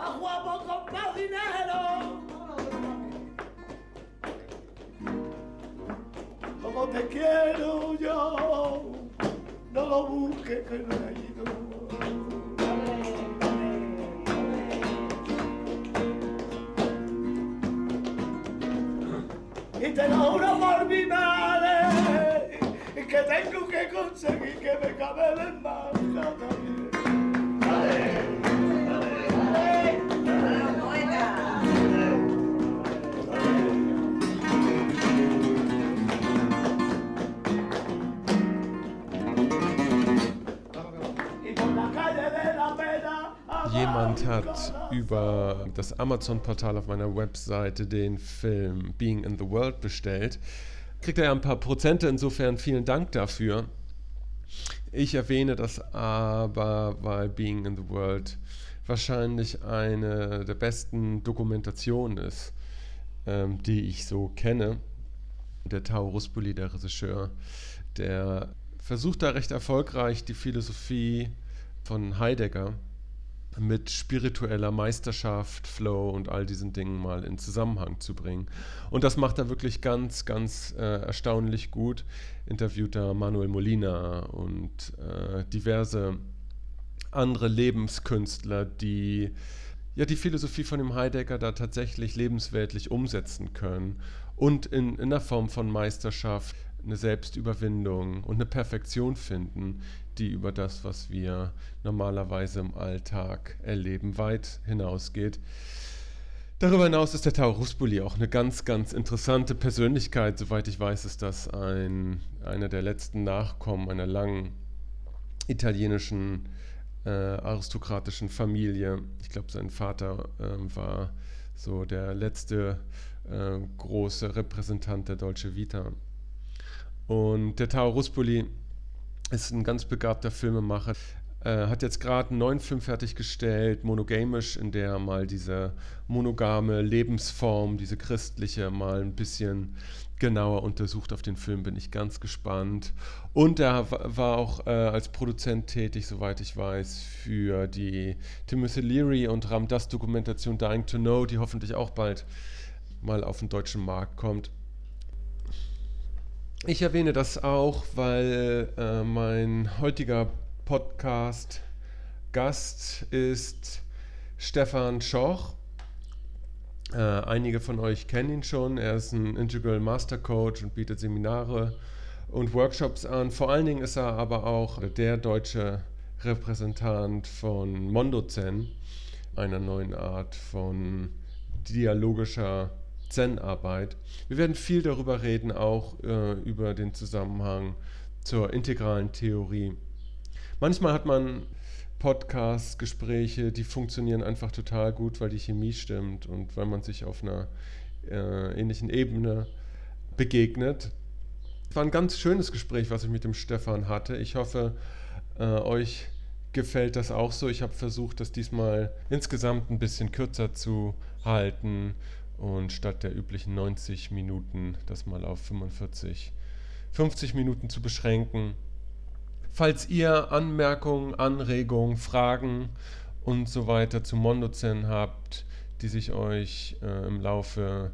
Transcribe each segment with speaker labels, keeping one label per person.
Speaker 1: más guapo con más dinero. Como te quiero yo, no lo busques que no he ido. Y te lo juro por mi madre que tengo que conseguir que me cabe la embajada también.
Speaker 2: Jemand hat über das Amazon-Portal auf meiner Webseite den Film Being in the World bestellt. Kriegt er ja ein paar Prozente, insofern vielen Dank dafür. Ich erwähne das aber, weil Being in the World wahrscheinlich eine der besten Dokumentationen ist, ähm, die ich so kenne. Der Tao Ruspoli, der Regisseur, der versucht da recht erfolgreich die Philosophie von Heidegger mit spiritueller Meisterschaft, Flow und all diesen Dingen mal in Zusammenhang zu bringen. Und das macht er wirklich ganz, ganz äh, erstaunlich gut. Interviewt er Manuel Molina und äh, diverse andere Lebenskünstler, die ja die Philosophie von dem Heidegger da tatsächlich lebensweltlich umsetzen können und in, in der Form von Meisterschaft eine Selbstüberwindung und eine Perfektion finden, die über das, was wir normalerweise im Alltag erleben, weit hinausgeht. Darüber hinaus ist der Tao Ruspoli auch eine ganz, ganz interessante Persönlichkeit. Soweit ich weiß, ist das ein, einer der letzten Nachkommen einer langen italienischen äh, aristokratischen Familie. Ich glaube, sein Vater äh, war so der letzte äh, große Repräsentant der Dolce Vita. Und der Tao Ruspoli ist ein ganz begabter Filmemacher. Äh, hat jetzt gerade einen neuen Film fertiggestellt, monogamisch, in der er mal diese monogame Lebensform, diese christliche, mal ein bisschen genauer untersucht. Auf den Film bin ich ganz gespannt. Und er war auch äh, als Produzent tätig, soweit ich weiß, für die Timothy Leary und Ram Das Dokumentation Dying to Know, die hoffentlich auch bald mal auf den deutschen Markt kommt. Ich erwähne das auch, weil äh, mein heutiger Podcast-Gast ist Stefan Schoch. Äh, einige von euch kennen ihn schon. Er ist ein Integral Master Coach und bietet Seminare und Workshops an. Vor allen Dingen ist er aber auch der deutsche Repräsentant von Mondozen, einer neuen Art von dialogischer Zen-Arbeit. Wir werden viel darüber reden, auch äh, über den Zusammenhang zur integralen Theorie. Manchmal hat man Podcasts, Gespräche, die funktionieren einfach total gut, weil die Chemie stimmt und weil man sich auf einer äh, ähnlichen Ebene begegnet. Es war ein ganz schönes Gespräch, was ich mit dem Stefan hatte. Ich hoffe, äh, euch gefällt das auch so. Ich habe versucht, das diesmal insgesamt ein bisschen kürzer zu halten und statt der üblichen 90 Minuten das mal auf 45, 50 Minuten zu beschränken. Falls ihr Anmerkungen, Anregungen, Fragen und so weiter zu Mondozen habt, die sich euch äh, im Laufe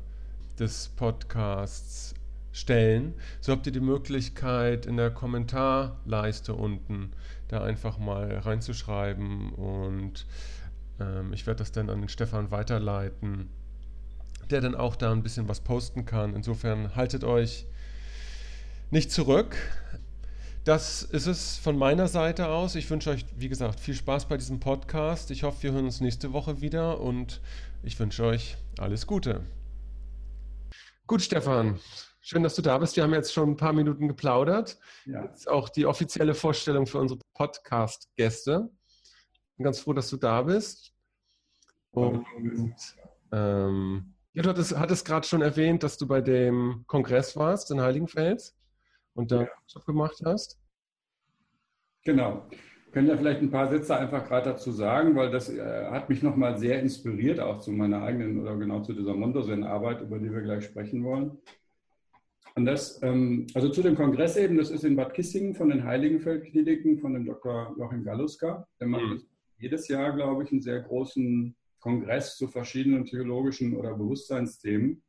Speaker 2: des Podcasts stellen, so habt ihr die Möglichkeit in der Kommentarleiste unten da einfach mal reinzuschreiben und ähm, ich werde das dann an den Stefan weiterleiten der dann auch da ein bisschen was posten kann. Insofern haltet euch nicht zurück. Das ist es von meiner Seite aus. Ich wünsche euch, wie gesagt, viel Spaß bei diesem Podcast. Ich hoffe, wir hören uns nächste Woche wieder und ich wünsche euch alles Gute. Gut, Stefan, schön, dass du da bist. Wir haben jetzt schon ein paar Minuten geplaudert. Ja. Jetzt auch die offizielle Vorstellung für unsere Podcast-Gäste. Bin ganz froh, dass du da bist. Und ähm, ja, du hattest, hattest gerade schon erwähnt, dass du bei dem Kongress warst in Heiligenfels und da ja. Job gemacht hast.
Speaker 3: Genau. Können ja vielleicht ein paar Sätze einfach gerade dazu sagen, weil das äh, hat mich nochmal sehr inspiriert, auch zu meiner eigenen oder genau zu dieser Mondosen-Arbeit, über die wir gleich sprechen wollen. Und das, ähm, also zu dem Kongress eben, das ist in Bad Kissingen von den Heiligenfeld-Kliniken von dem Dr. Joachim Galuska. Der macht mhm. jedes Jahr, glaube ich, einen sehr großen Kongress zu verschiedenen theologischen oder Bewusstseinsthemen.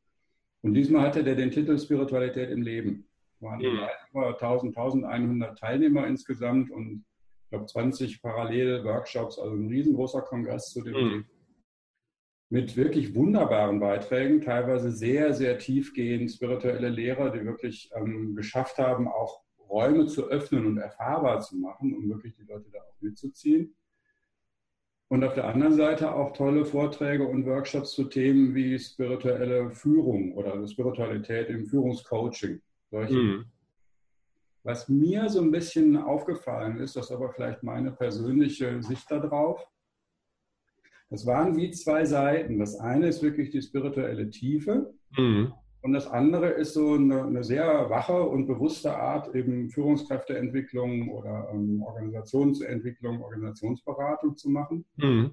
Speaker 3: Und diesmal hatte der den Titel Spiritualität im Leben. Es waren mhm. über 1000, 1100 Teilnehmer insgesamt und ich glaube 20 parallele Workshops, also ein riesengroßer Kongress zu dem mhm. Thema mit wirklich wunderbaren Beiträgen, teilweise sehr, sehr tiefgehend spirituelle Lehrer, die wirklich ähm, geschafft haben, auch Räume zu öffnen und erfahrbar zu machen, um wirklich die Leute da auch mitzuziehen. Und auf der anderen Seite auch tolle Vorträge und Workshops zu Themen wie spirituelle Führung oder Spiritualität im Führungscoaching. Mhm. Was mir so ein bisschen aufgefallen ist, das ist aber vielleicht meine persönliche Sicht darauf, das waren wie zwei Seiten. Das eine ist wirklich die spirituelle Tiefe mhm. Und das andere ist so eine, eine, sehr wache und bewusste Art, eben Führungskräfteentwicklung oder ähm, Organisationsentwicklung, Organisationsberatung zu machen. Mhm.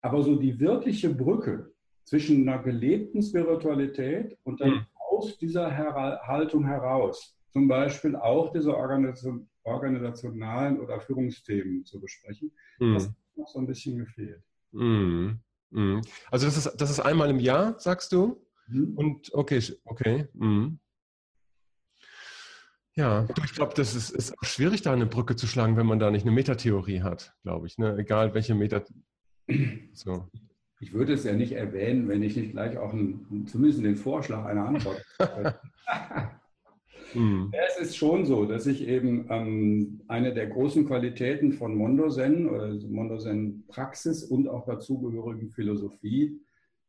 Speaker 3: Aber so die wirkliche Brücke zwischen einer gelebten Spiritualität und dann mhm. aus dieser Her Haltung heraus, zum Beispiel auch diese Organisation, organisationalen oder Führungsthemen zu besprechen, das hat noch so ein bisschen gefehlt.
Speaker 2: Mhm. Mhm. Also das ist, das ist einmal im Jahr, sagst du? Mhm. Und okay, okay. Mhm. Ja, ich glaube, das ist, ist auch schwierig, da eine Brücke zu schlagen, wenn man da nicht eine Metatheorie hat, glaube ich. Ne? Egal welche Meta.
Speaker 3: So. Ich würde es ja nicht erwähnen, wenn ich nicht gleich auch einen, zumindest den Vorschlag einer Antwort. Mhm. Es ist schon so, dass ich eben ähm, eine der großen Qualitäten von Mondozen oder Mondozen Praxis und auch dazugehörigen Philosophie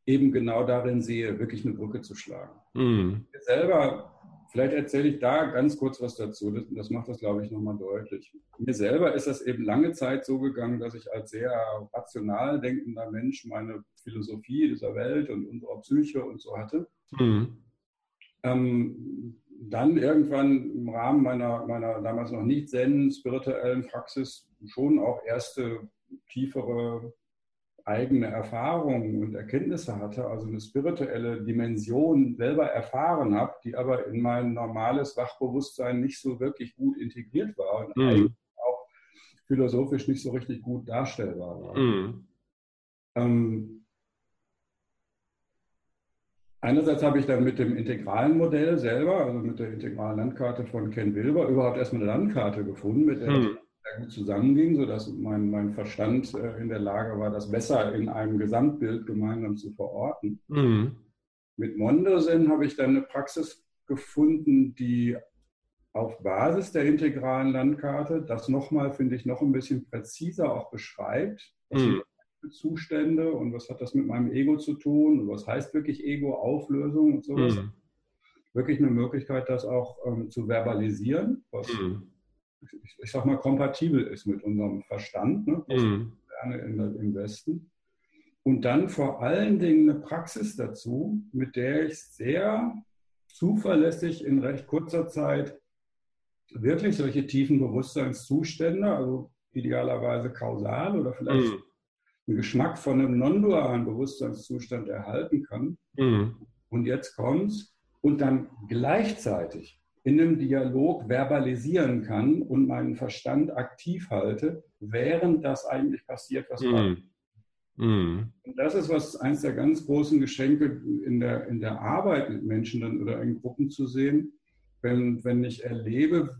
Speaker 3: eben genau darin sehe, wirklich eine Brücke zu schlagen. Mhm. Selber, vielleicht erzähle ich da ganz kurz was dazu, das, das macht das, glaube ich, nochmal deutlich. Mir selber ist das eben lange Zeit so gegangen, dass ich als sehr rational denkender Mensch meine Philosophie dieser Welt und unserer Psyche und so hatte. Mhm. Ähm, dann irgendwann im Rahmen meiner, meiner damals noch nicht zen spirituellen Praxis schon auch erste tiefere eigene Erfahrungen und Erkenntnisse hatte, also eine spirituelle Dimension selber erfahren habe, die aber in mein normales Wachbewusstsein nicht so wirklich gut integriert war und mhm. auch philosophisch nicht so richtig gut darstellbar war. Mhm. Ähm, Einerseits habe ich dann mit dem integralen Modell selber, also mit der integralen Landkarte von Ken Wilber, überhaupt erstmal eine Landkarte gefunden, mit der hm. Sehr gut zusammenging, sodass mein, mein Verstand äh, in der Lage war, das besser in einem Gesamtbild gemeinsam zu verorten. Hm. Mit Mondosen habe ich dann eine Praxis gefunden, die auf Basis der integralen Landkarte das nochmal, finde ich, noch ein bisschen präziser auch beschreibt, was hm. Zustände und was hat das mit meinem Ego zu tun und was heißt wirklich Ego, Auflösung und sowas. Mhm. Wirklich eine Möglichkeit, das auch ähm, zu verbalisieren, was mhm. Ich, ich, sag mal kompatibel ist mit unserem Verstand, ne, mhm. im Westen. Und dann vor allen Dingen eine Praxis dazu, mit der ich sehr zuverlässig in recht kurzer Zeit wirklich solche tiefen Bewusstseinszustände, also idealerweise kausal oder vielleicht mhm einen Geschmack von einem non-dualen Bewusstseinszustand erhalten kann. Mhm. Und jetzt kommt's und dann gleichzeitig in einem Dialog verbalisieren kann und meinen Verstand aktiv halte, während das eigentlich passiert, was mhm. Mhm. Und das ist was eines der ganz großen Geschenke in der, in der Arbeit mit Menschen dann oder in Gruppen zu sehen, wenn, wenn ich erlebe,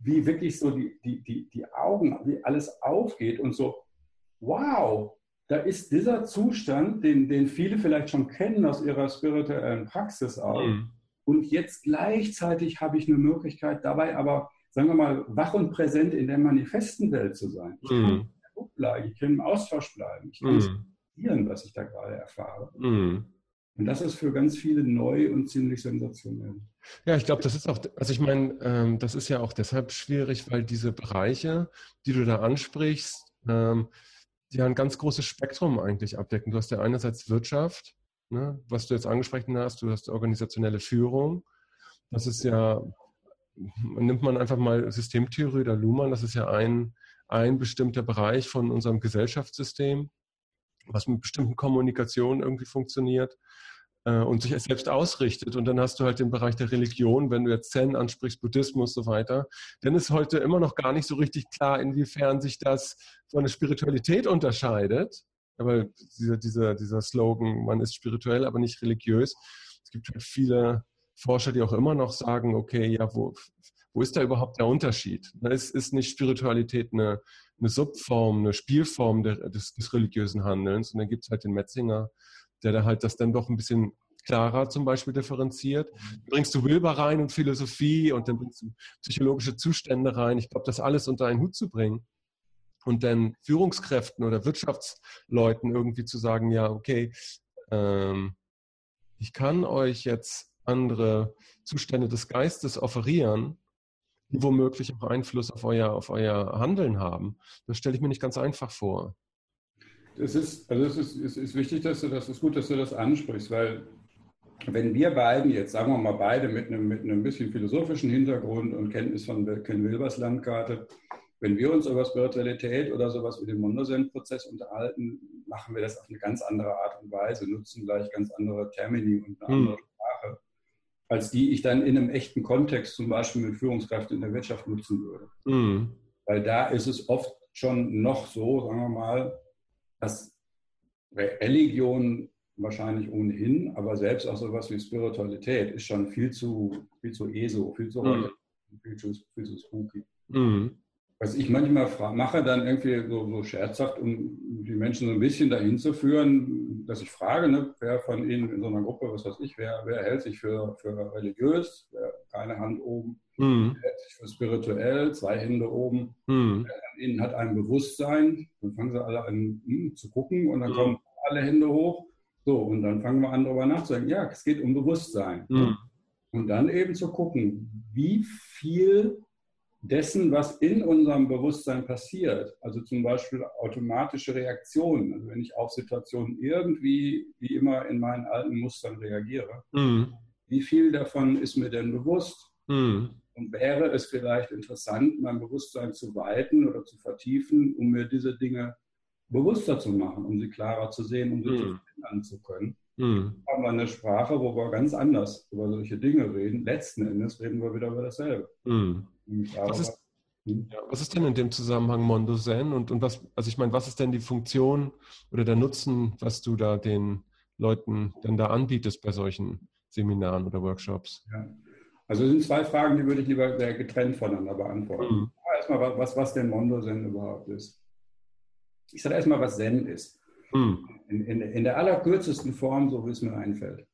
Speaker 3: wie wirklich so die, die, die, die Augen, wie alles aufgeht und so wow, da ist dieser Zustand, den, den viele vielleicht schon kennen aus ihrer spirituellen Praxis auch. Mhm. Und jetzt gleichzeitig habe ich eine Möglichkeit, dabei aber, sagen wir mal, wach und präsent in der manifesten Welt zu sein. Ich kann mhm. im bleiben, ich kann im Austausch bleiben, ich kann mhm. was ich da gerade erfahre. Mhm. Und das ist für ganz viele neu und ziemlich sensationell.
Speaker 2: Ja, ich glaube, das ist auch, also ich meine, ähm, das ist ja auch deshalb schwierig, weil diese Bereiche, die du da ansprichst, ähm, die ein ganz großes Spektrum eigentlich abdecken. Du hast ja einerseits Wirtschaft, ne, was du jetzt angesprochen hast, du hast organisationelle Führung. Das ist ja, nimmt man einfach mal Systemtheorie oder Luhmann, das ist ja ein, ein bestimmter Bereich von unserem Gesellschaftssystem, was mit bestimmten Kommunikationen irgendwie funktioniert äh, und sich selbst ausrichtet. Und dann hast du halt den Bereich der Religion, wenn du jetzt Zen ansprichst, Buddhismus und so weiter. Dann ist heute immer noch gar nicht so richtig klar, inwiefern sich das von der Spiritualität unterscheidet. Aber dieser, dieser, dieser Slogan, man ist spirituell, aber nicht religiös. Es gibt halt viele Forscher, die auch immer noch sagen, okay, ja, wo, wo ist da überhaupt der Unterschied? Es ist nicht Spiritualität eine, eine Subform, eine Spielform der, des, des, religiösen Handelns. Und dann gibt es halt den Metzinger, der da halt das dann doch ein bisschen klarer zum Beispiel differenziert. Dann bringst du Wilber rein und Philosophie und dann bringst du psychologische Zustände rein. Ich glaube, das alles unter einen Hut zu bringen und dann Führungskräften oder Wirtschaftsleuten irgendwie zu sagen, ja, okay, ähm, ich kann euch jetzt andere Zustände des Geistes offerieren, die womöglich auch Einfluss auf euer, auf euer Handeln haben. Das stelle ich mir nicht ganz einfach vor.
Speaker 3: Es ist, also es ist, es ist wichtig, dass du das, ist gut, dass du das ansprichst, weil wenn wir beiden jetzt, sagen wir mal beide mit einem, mit einem bisschen philosophischen Hintergrund und Kenntnis von Ken Wilbers Landkarte, wenn wir uns über Spiritualität oder sowas wie den Mondozen-Prozess unterhalten, machen wir das auf eine ganz andere Art und Weise, nutzen gleich ganz andere Termini und eine andere hm. Sprache, als die ich dann in einem echten Kontext, zum Beispiel mit Führungskräften in der Wirtschaft, nutzen würde. Hm. Weil da ist es oft schon noch so, sagen wir mal, dass Religion wahrscheinlich ohnehin, aber selbst auch sowas wie Spiritualität ist schon viel zu, viel zu ESO, viel zu, mhm. viel zu, viel zu spooky. Mhm. Was ich manchmal mache, dann irgendwie so, so, scherzhaft, um die Menschen so ein bisschen dahin zu führen, dass ich frage, ne, wer von Ihnen in so einer Gruppe, was weiß ich, wer, wer hält sich für, für religiös, wer, keine Hand oben, mhm. wer hält sich für spirituell, zwei Hände oben, mhm. wer von Ihnen hat ein Bewusstsein, dann fangen sie alle an hm, zu gucken und dann mhm. kommen alle Hände hoch so, und dann fangen wir an, darüber nachzudenken. Ja, es geht um Bewusstsein. Mhm. Und dann eben zu gucken, wie viel dessen, was in unserem Bewusstsein passiert, also zum Beispiel automatische Reaktionen, also wenn ich auf Situationen irgendwie, wie immer, in meinen alten Mustern reagiere, mhm. wie viel davon ist mir denn bewusst? Mhm. Und wäre es vielleicht interessant, mein Bewusstsein zu weiten oder zu vertiefen, um mir diese Dinge bewusster zu machen, um sie klarer zu sehen, um sie mhm. verändern zu können. Mhm. Haben wir eine Sprache, wo wir ganz anders über solche Dinge reden. Letzten Endes reden wir wieder über dasselbe. Mhm.
Speaker 2: Was, ist, hm? ja, was ist denn in dem Zusammenhang Mondo Zen und, und was, also ich meine, was ist denn die Funktion oder der Nutzen, was du da den Leuten dann da anbietest bei solchen Seminaren oder Workshops?
Speaker 3: Ja. Also es sind zwei Fragen, die würde ich lieber sehr getrennt voneinander beantworten. Mhm. Erstmal, was, was denn Mondo Zen überhaupt ist. Ich sage erstmal, was Zen ist. Hm. In, in, in, der allerkürzesten Form, so wie es mir einfällt.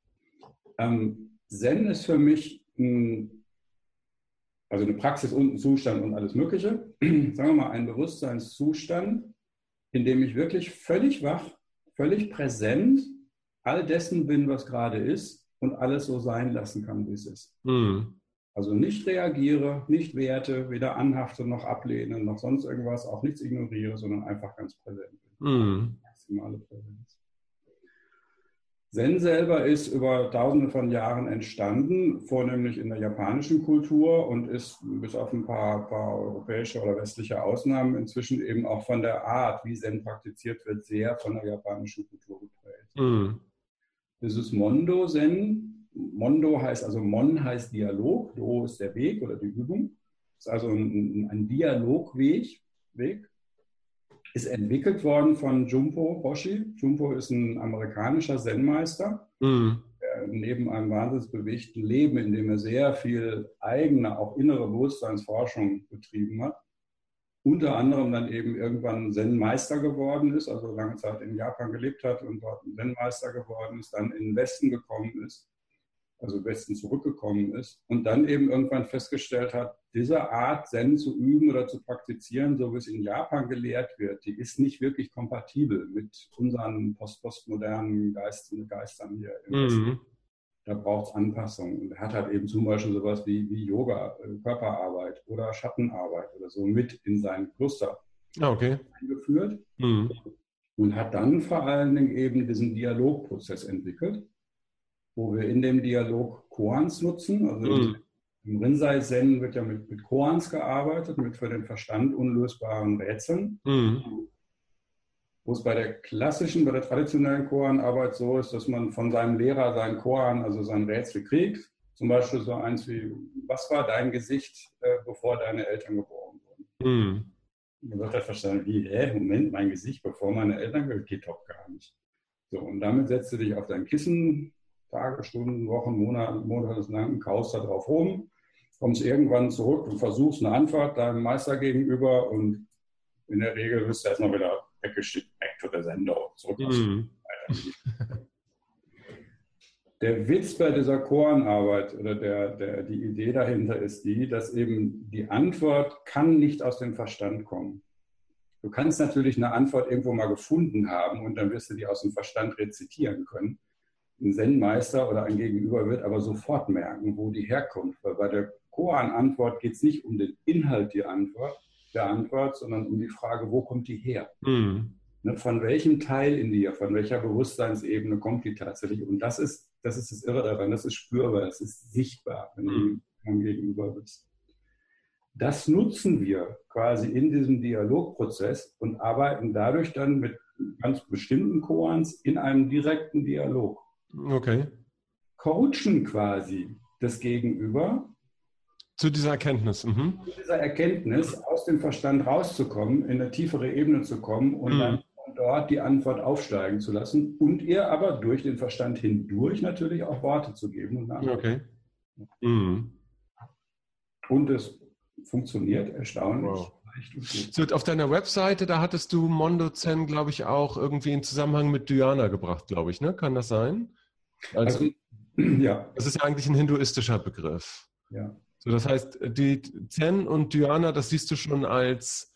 Speaker 3: Ähm, Zen ist für mich ein, also eine Praxis und ein Zustand und alles Mögliche. Sagen wir mal, ein Bewusstseinszustand, in dem ich wirklich völlig wach, völlig präsent all dessen bin, was gerade ist und alles so sein lassen kann, wie es ist. Hm. Also nicht reagiere, nicht werte, weder anhafte noch ablehne, noch sonst irgendwas, auch nichts ignoriere, sondern einfach ganz präsent bin. Mhm. Maximale Präsenz. Zen selber ist über tausende von Jahren entstanden, vornehmlich in der japanischen Kultur und ist bis auf ein paar, paar, europäische oder westliche Ausnahmen inzwischen eben auch von der Art, wie Zen praktiziert wird, sehr von der japanischen Kultur geprägt. Mhm. Dieses Mondo Zen Mondo heißt also Mon heißt Dialog, Do ist der Weg oder die Übung. Das ist also ein, ein Dialogweg. Weg. Ist entwickelt worden von Jumpo Hoshi. Jumpo ist ein amerikanischer Zen-Meister, mhm. der neben einem wahnsinnig bewegten Leben, in dem er sehr viel eigene, auch innere Bewusstseinsforschung betrieben hat, unter anderem dann eben irgendwann Zen-Meister geworden ist, also lange Zeit in Japan gelebt hat und dort Zen-Meister geworden ist, dann in den Westen gekommen ist also Westen zurückgekommen ist und dann eben irgendwann festgestellt hat, diese Art Zen zu üben oder zu praktizieren, so wie es in Japan gelehrt wird, die ist nicht wirklich kompatibel mit unseren post postmodernen Geistern, Geistern hier im mhm. Da braucht es Anpassungen. Und er hat halt eben zum Beispiel sowas wie, wie Yoga, äh, Körperarbeit oder Schattenarbeit oder so mit in sein Kloster
Speaker 2: ah, okay.
Speaker 3: eingeführt. Mhm. Und hat dann vor allen Dingen eben diesen Dialogprozess entwickelt wo wir in dem Dialog Koans nutzen. Also mhm. Im Rinzai Zen wird ja mit, mit Koans gearbeitet, mit für den Verstand unlösbaren Rätseln. Mhm. Wo es bei der klassischen, bei der traditionellen Koanarbeit so ist, dass man von seinem Lehrer seinen Koan, also sein Rätsel kriegt. Zum Beispiel so eins wie, was war dein Gesicht, äh, bevor deine Eltern geboren wurden? Mhm. dann wird er verstanden, wie, hä, Moment, mein Gesicht, bevor meine Eltern geht doch gar nicht. So, und damit setzt du dich auf dein Kissen, Tage, Stunden, Wochen, Monate, monatelang, kaust da drauf rum, kommst irgendwann zurück und versuchst eine Antwort deinem Meister gegenüber und in der Regel wirst du erstmal wieder weggeschickt, back to the sender, zurück. Mhm. Der Witz bei dieser Korenarbeit oder der, der, die Idee dahinter ist die, dass eben die Antwort kann nicht aus dem Verstand kommen. Du kannst natürlich eine Antwort irgendwo mal gefunden haben und dann wirst du die aus dem Verstand rezitieren können. Ein Zen-Meister oder ein Gegenüber wird aber sofort merken, wo die herkommt. Weil bei der Koran-Antwort geht es nicht um den Inhalt der Antwort, der Antwort, sondern um die Frage, wo kommt die her? Mhm. Ne, von welchem Teil in dir, von welcher Bewusstseinsebene kommt die tatsächlich? Und das ist das ist das Irre daran, das ist spürbar, das ist sichtbar, wenn du mhm. ihm gegenüber bist. Das nutzen wir quasi in diesem Dialogprozess und arbeiten dadurch dann mit ganz bestimmten Koans in einem direkten Dialog.
Speaker 2: Okay.
Speaker 3: Coachen quasi das Gegenüber.
Speaker 2: Zu dieser Erkenntnis.
Speaker 3: Mhm. Zu dieser Erkenntnis, aus dem Verstand rauszukommen, in eine tiefere Ebene zu kommen und mhm. dann dort die Antwort aufsteigen zu lassen und ihr aber durch den Verstand hindurch natürlich auch Worte zu geben. Und
Speaker 2: okay. Mhm.
Speaker 3: Und es funktioniert erstaunlich.
Speaker 2: Wow. So, auf deiner Webseite, da hattest du Mondo Zen, glaube ich, auch irgendwie in Zusammenhang mit Dhyana gebracht, glaube ich, ne? Kann das sein? Also, also, ja. Das ist ja eigentlich ein hinduistischer Begriff.
Speaker 3: Ja.
Speaker 2: So, das heißt, die Zen und Dhyana, das siehst du schon als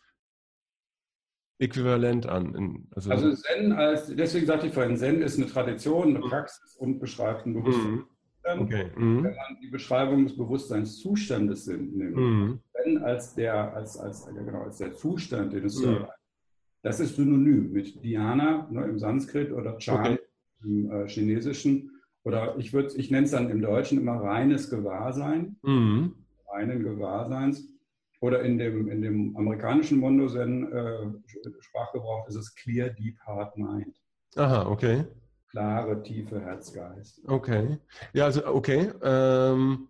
Speaker 2: äquivalent an.
Speaker 3: Also, also, Zen als, deswegen sagte ich vorhin, Zen ist eine Tradition, eine mhm. Praxis und beschreibt ein Bewusstsein. Mhm. Okay. Mhm. Wenn man die Beschreibung des Bewusstseinszustandes nimmt, mhm. Zen als der, als, als, genau, als der Zustand, den es mhm. das ist synonym mit Dhyana ne, im Sanskrit oder Chan okay. im äh, Chinesischen. Oder ich, ich nenne es dann im Deutschen immer reines Gewahrsein, mhm. reinen Gewahrseins. Oder in dem, in dem amerikanischen Mondo-Zen-Sprachgebrauch äh, ist es Clear Deep Heart Mind.
Speaker 2: Aha, okay.
Speaker 3: Klare, tiefe Herzgeist.
Speaker 2: Okay. Ja, also okay. Ähm,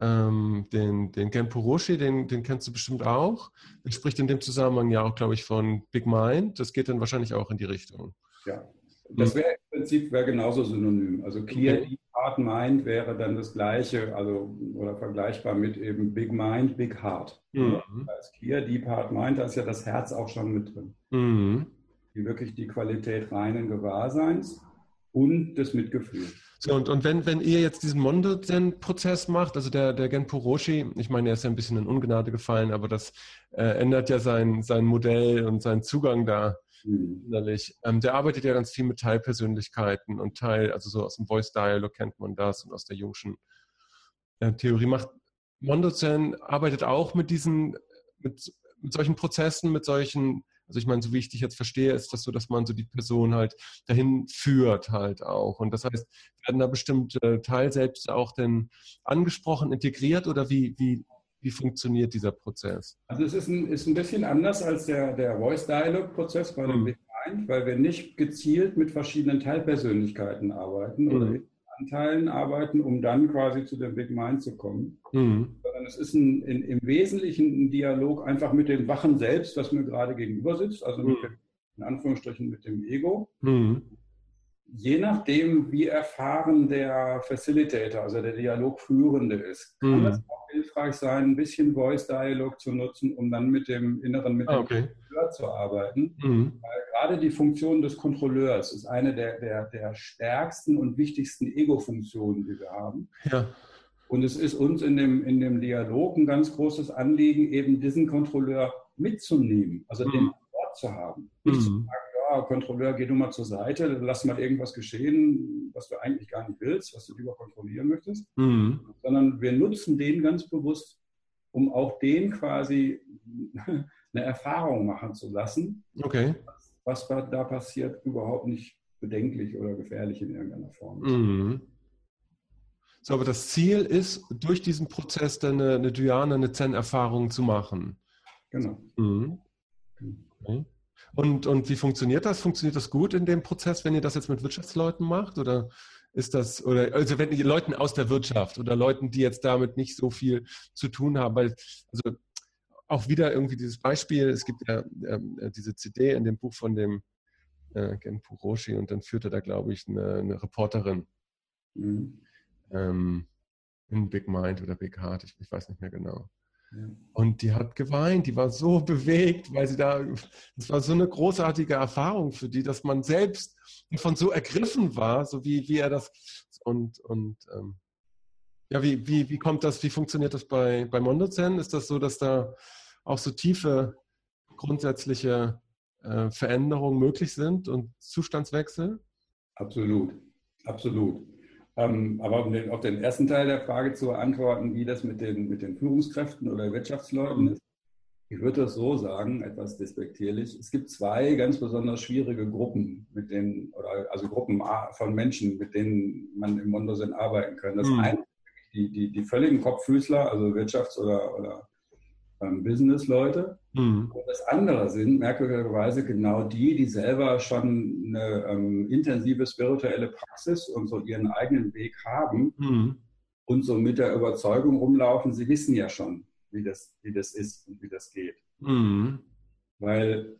Speaker 2: ähm, den, den Genpo Roshi, den, den kennst du bestimmt auch. Der spricht in dem Zusammenhang ja auch, glaube ich, von Big Mind. Das geht dann wahrscheinlich auch in die Richtung.
Speaker 3: Ja. Das wäre Prinzip wäre genauso synonym. Also Clear okay. Deep Heart Mind wäre dann das gleiche, also oder vergleichbar mit eben Big Mind, Big Heart. Mhm. Als Clear Deep Heart Mind, da ist ja das Herz auch schon mit drin. Mhm. Die wirklich die Qualität reinen Gewahrseins und des Mitgefühls.
Speaker 2: So, und, und wenn, wenn ihr jetzt diesen Mondo-Prozess macht, also der, der Genpo Roshi, ich meine, er ist ja ein bisschen in Ungnade gefallen, aber das äh, ändert ja sein, sein Modell und seinen Zugang da mhm. innerlich. Ähm, der arbeitet ja ganz viel mit Teilpersönlichkeiten und Teil, also so aus dem Voice Dialog kennt man das und aus der Jungschen äh, Theorie macht. Mondozen arbeitet auch mit diesen, mit, mit solchen Prozessen, mit solchen, also ich meine, so wie ich dich jetzt verstehe, ist das so, dass man so die Person halt dahin führt halt auch. Und das heißt, werden da bestimmte selbst auch denn angesprochen, integriert oder wie, wie, wie funktioniert dieser Prozess?
Speaker 3: Also es ist ein, ist ein bisschen anders als der, der Voice-Dialog-Prozess bei dem hm. Big Mind, weil wir nicht gezielt mit verschiedenen Teilpersönlichkeiten arbeiten hm. oder mit Anteilen arbeiten, um dann quasi zu dem Big Mind zu kommen. Hm. Sondern es ist ein, in, im Wesentlichen ein Dialog einfach mit dem Wachen selbst, was mir gerade gegenüber sitzt, also mit hm. dem, in Anführungsstrichen mit dem Ego. Hm je nachdem, wie erfahren der Facilitator, also der Dialogführende ist, kann mhm. es auch hilfreich sein, ein bisschen Voice-Dialog zu nutzen, um dann mit dem Inneren, mit dem okay. Kontrolleur zu arbeiten. Mhm. Weil gerade die Funktion des Kontrolleurs ist eine der, der, der stärksten und wichtigsten Ego-Funktionen, die wir haben.
Speaker 2: Ja.
Speaker 3: Und es ist uns in dem, in dem Dialog ein ganz großes Anliegen, eben diesen Kontrolleur mitzunehmen, also mhm. den Wort zu haben. Nicht zu mhm. Sagen, Kontrolleur, geh du mal zur Seite, lass mal irgendwas geschehen, was du eigentlich gar nicht willst, was du lieber kontrollieren möchtest, mhm. sondern wir nutzen den ganz bewusst, um auch den quasi eine Erfahrung machen zu lassen.
Speaker 2: Okay.
Speaker 3: Was, was da passiert, überhaupt nicht bedenklich oder gefährlich in irgendeiner Form. Mhm.
Speaker 2: So, aber das Ziel ist, durch diesen Prozess dann eine, eine Dhyana, eine Zen-Erfahrung zu machen.
Speaker 3: Genau.
Speaker 2: Mhm. genau. Okay. Und, und wie funktioniert das? Funktioniert das gut in dem Prozess, wenn ihr das jetzt mit Wirtschaftsleuten macht? Oder ist das, oder also wenn ihr Leuten aus der Wirtschaft oder Leuten, die jetzt damit nicht so viel zu tun haben, weil, also auch wieder irgendwie dieses Beispiel, es gibt ja äh, diese CD in dem Buch von dem äh, Genpu Roshi und dann führte da, glaube ich, eine, eine Reporterin mhm. ähm, in Big Mind oder Big Heart, ich, ich weiß nicht mehr genau. Und die hat geweint, die war so bewegt, weil sie da, das war so eine großartige Erfahrung für die, dass man selbst davon so ergriffen war, so wie, wie er das und, und ähm, ja, wie, wie, wie kommt das, wie funktioniert das bei, bei Mondozen? Ist das so, dass da auch so tiefe grundsätzliche äh, Veränderungen möglich sind und Zustandswechsel?
Speaker 3: Absolut, absolut. Ähm, aber um den, auf den ersten Teil der Frage zu beantworten, wie das mit den, mit den Führungskräften oder Wirtschaftsleuten ist, ich würde das so sagen, etwas despektierlich. Es gibt zwei ganz besonders schwierige Gruppen, mit denen, oder also Gruppen von Menschen, mit denen man im Mondosen arbeiten kann. Das mhm. eine, die, die, die völligen Kopffüßler, also Wirtschafts- oder, oder ähm, Business-Leute. Mhm. Und das andere sind merkwürdigerweise genau die, die selber schon eine ähm, intensive spirituelle Praxis und so ihren eigenen Weg haben mhm. und so mit der Überzeugung rumlaufen, sie wissen ja schon, wie das, wie das ist und wie das geht. Mhm. Weil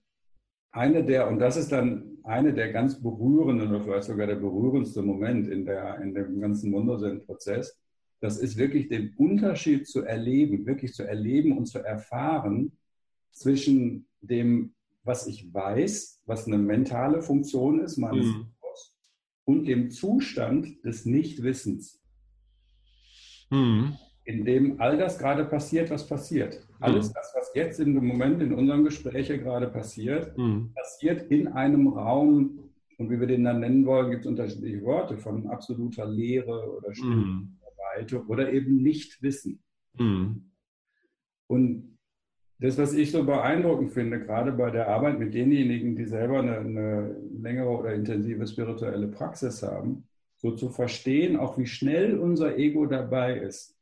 Speaker 3: eine der, und das ist dann eine der ganz berührenden oder vielleicht sogar der berührendste Moment in, der, in dem ganzen Wundersinn-Prozess, das ist wirklich den Unterschied zu erleben, wirklich zu erleben und zu erfahren zwischen dem, was ich weiß, was eine mentale Funktion ist meines mhm. und dem Zustand des Nichtwissens. Mhm. In dem all das gerade passiert, was passiert. Alles mhm. das, was jetzt in dem Moment in unserem Gespräch gerade passiert, mhm. passiert in einem Raum, und wie wir den dann nennen wollen, gibt es unterschiedliche Worte, von absoluter Leere oder Stille mhm. Seite oder eben nicht wissen. Mhm. Und das, was ich so beeindruckend finde, gerade bei der Arbeit mit denjenigen, die selber eine, eine längere oder intensive spirituelle Praxis haben, so zu verstehen, auch wie schnell unser Ego dabei ist,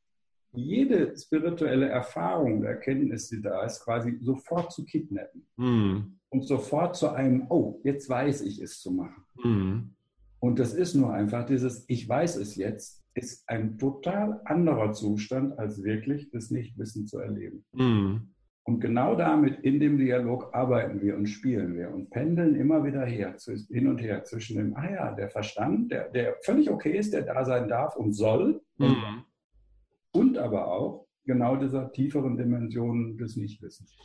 Speaker 3: jede spirituelle Erfahrung, Erkenntnis, die da ist, quasi sofort zu kidnappen. Mm. Und sofort zu einem, oh, jetzt weiß ich es zu machen. Mm. Und das ist nur einfach dieses, ich weiß es jetzt, ist ein total anderer Zustand, als wirklich das Nichtwissen zu erleben. Mhm. Und genau damit, in dem Dialog, arbeiten wir und spielen wir und pendeln immer wieder her, hin und her zwischen dem, ah ja, der Verstand, der, der völlig okay ist, der da sein darf und soll, mhm. und aber auch genau dieser tieferen Dimension des Nichtwissens.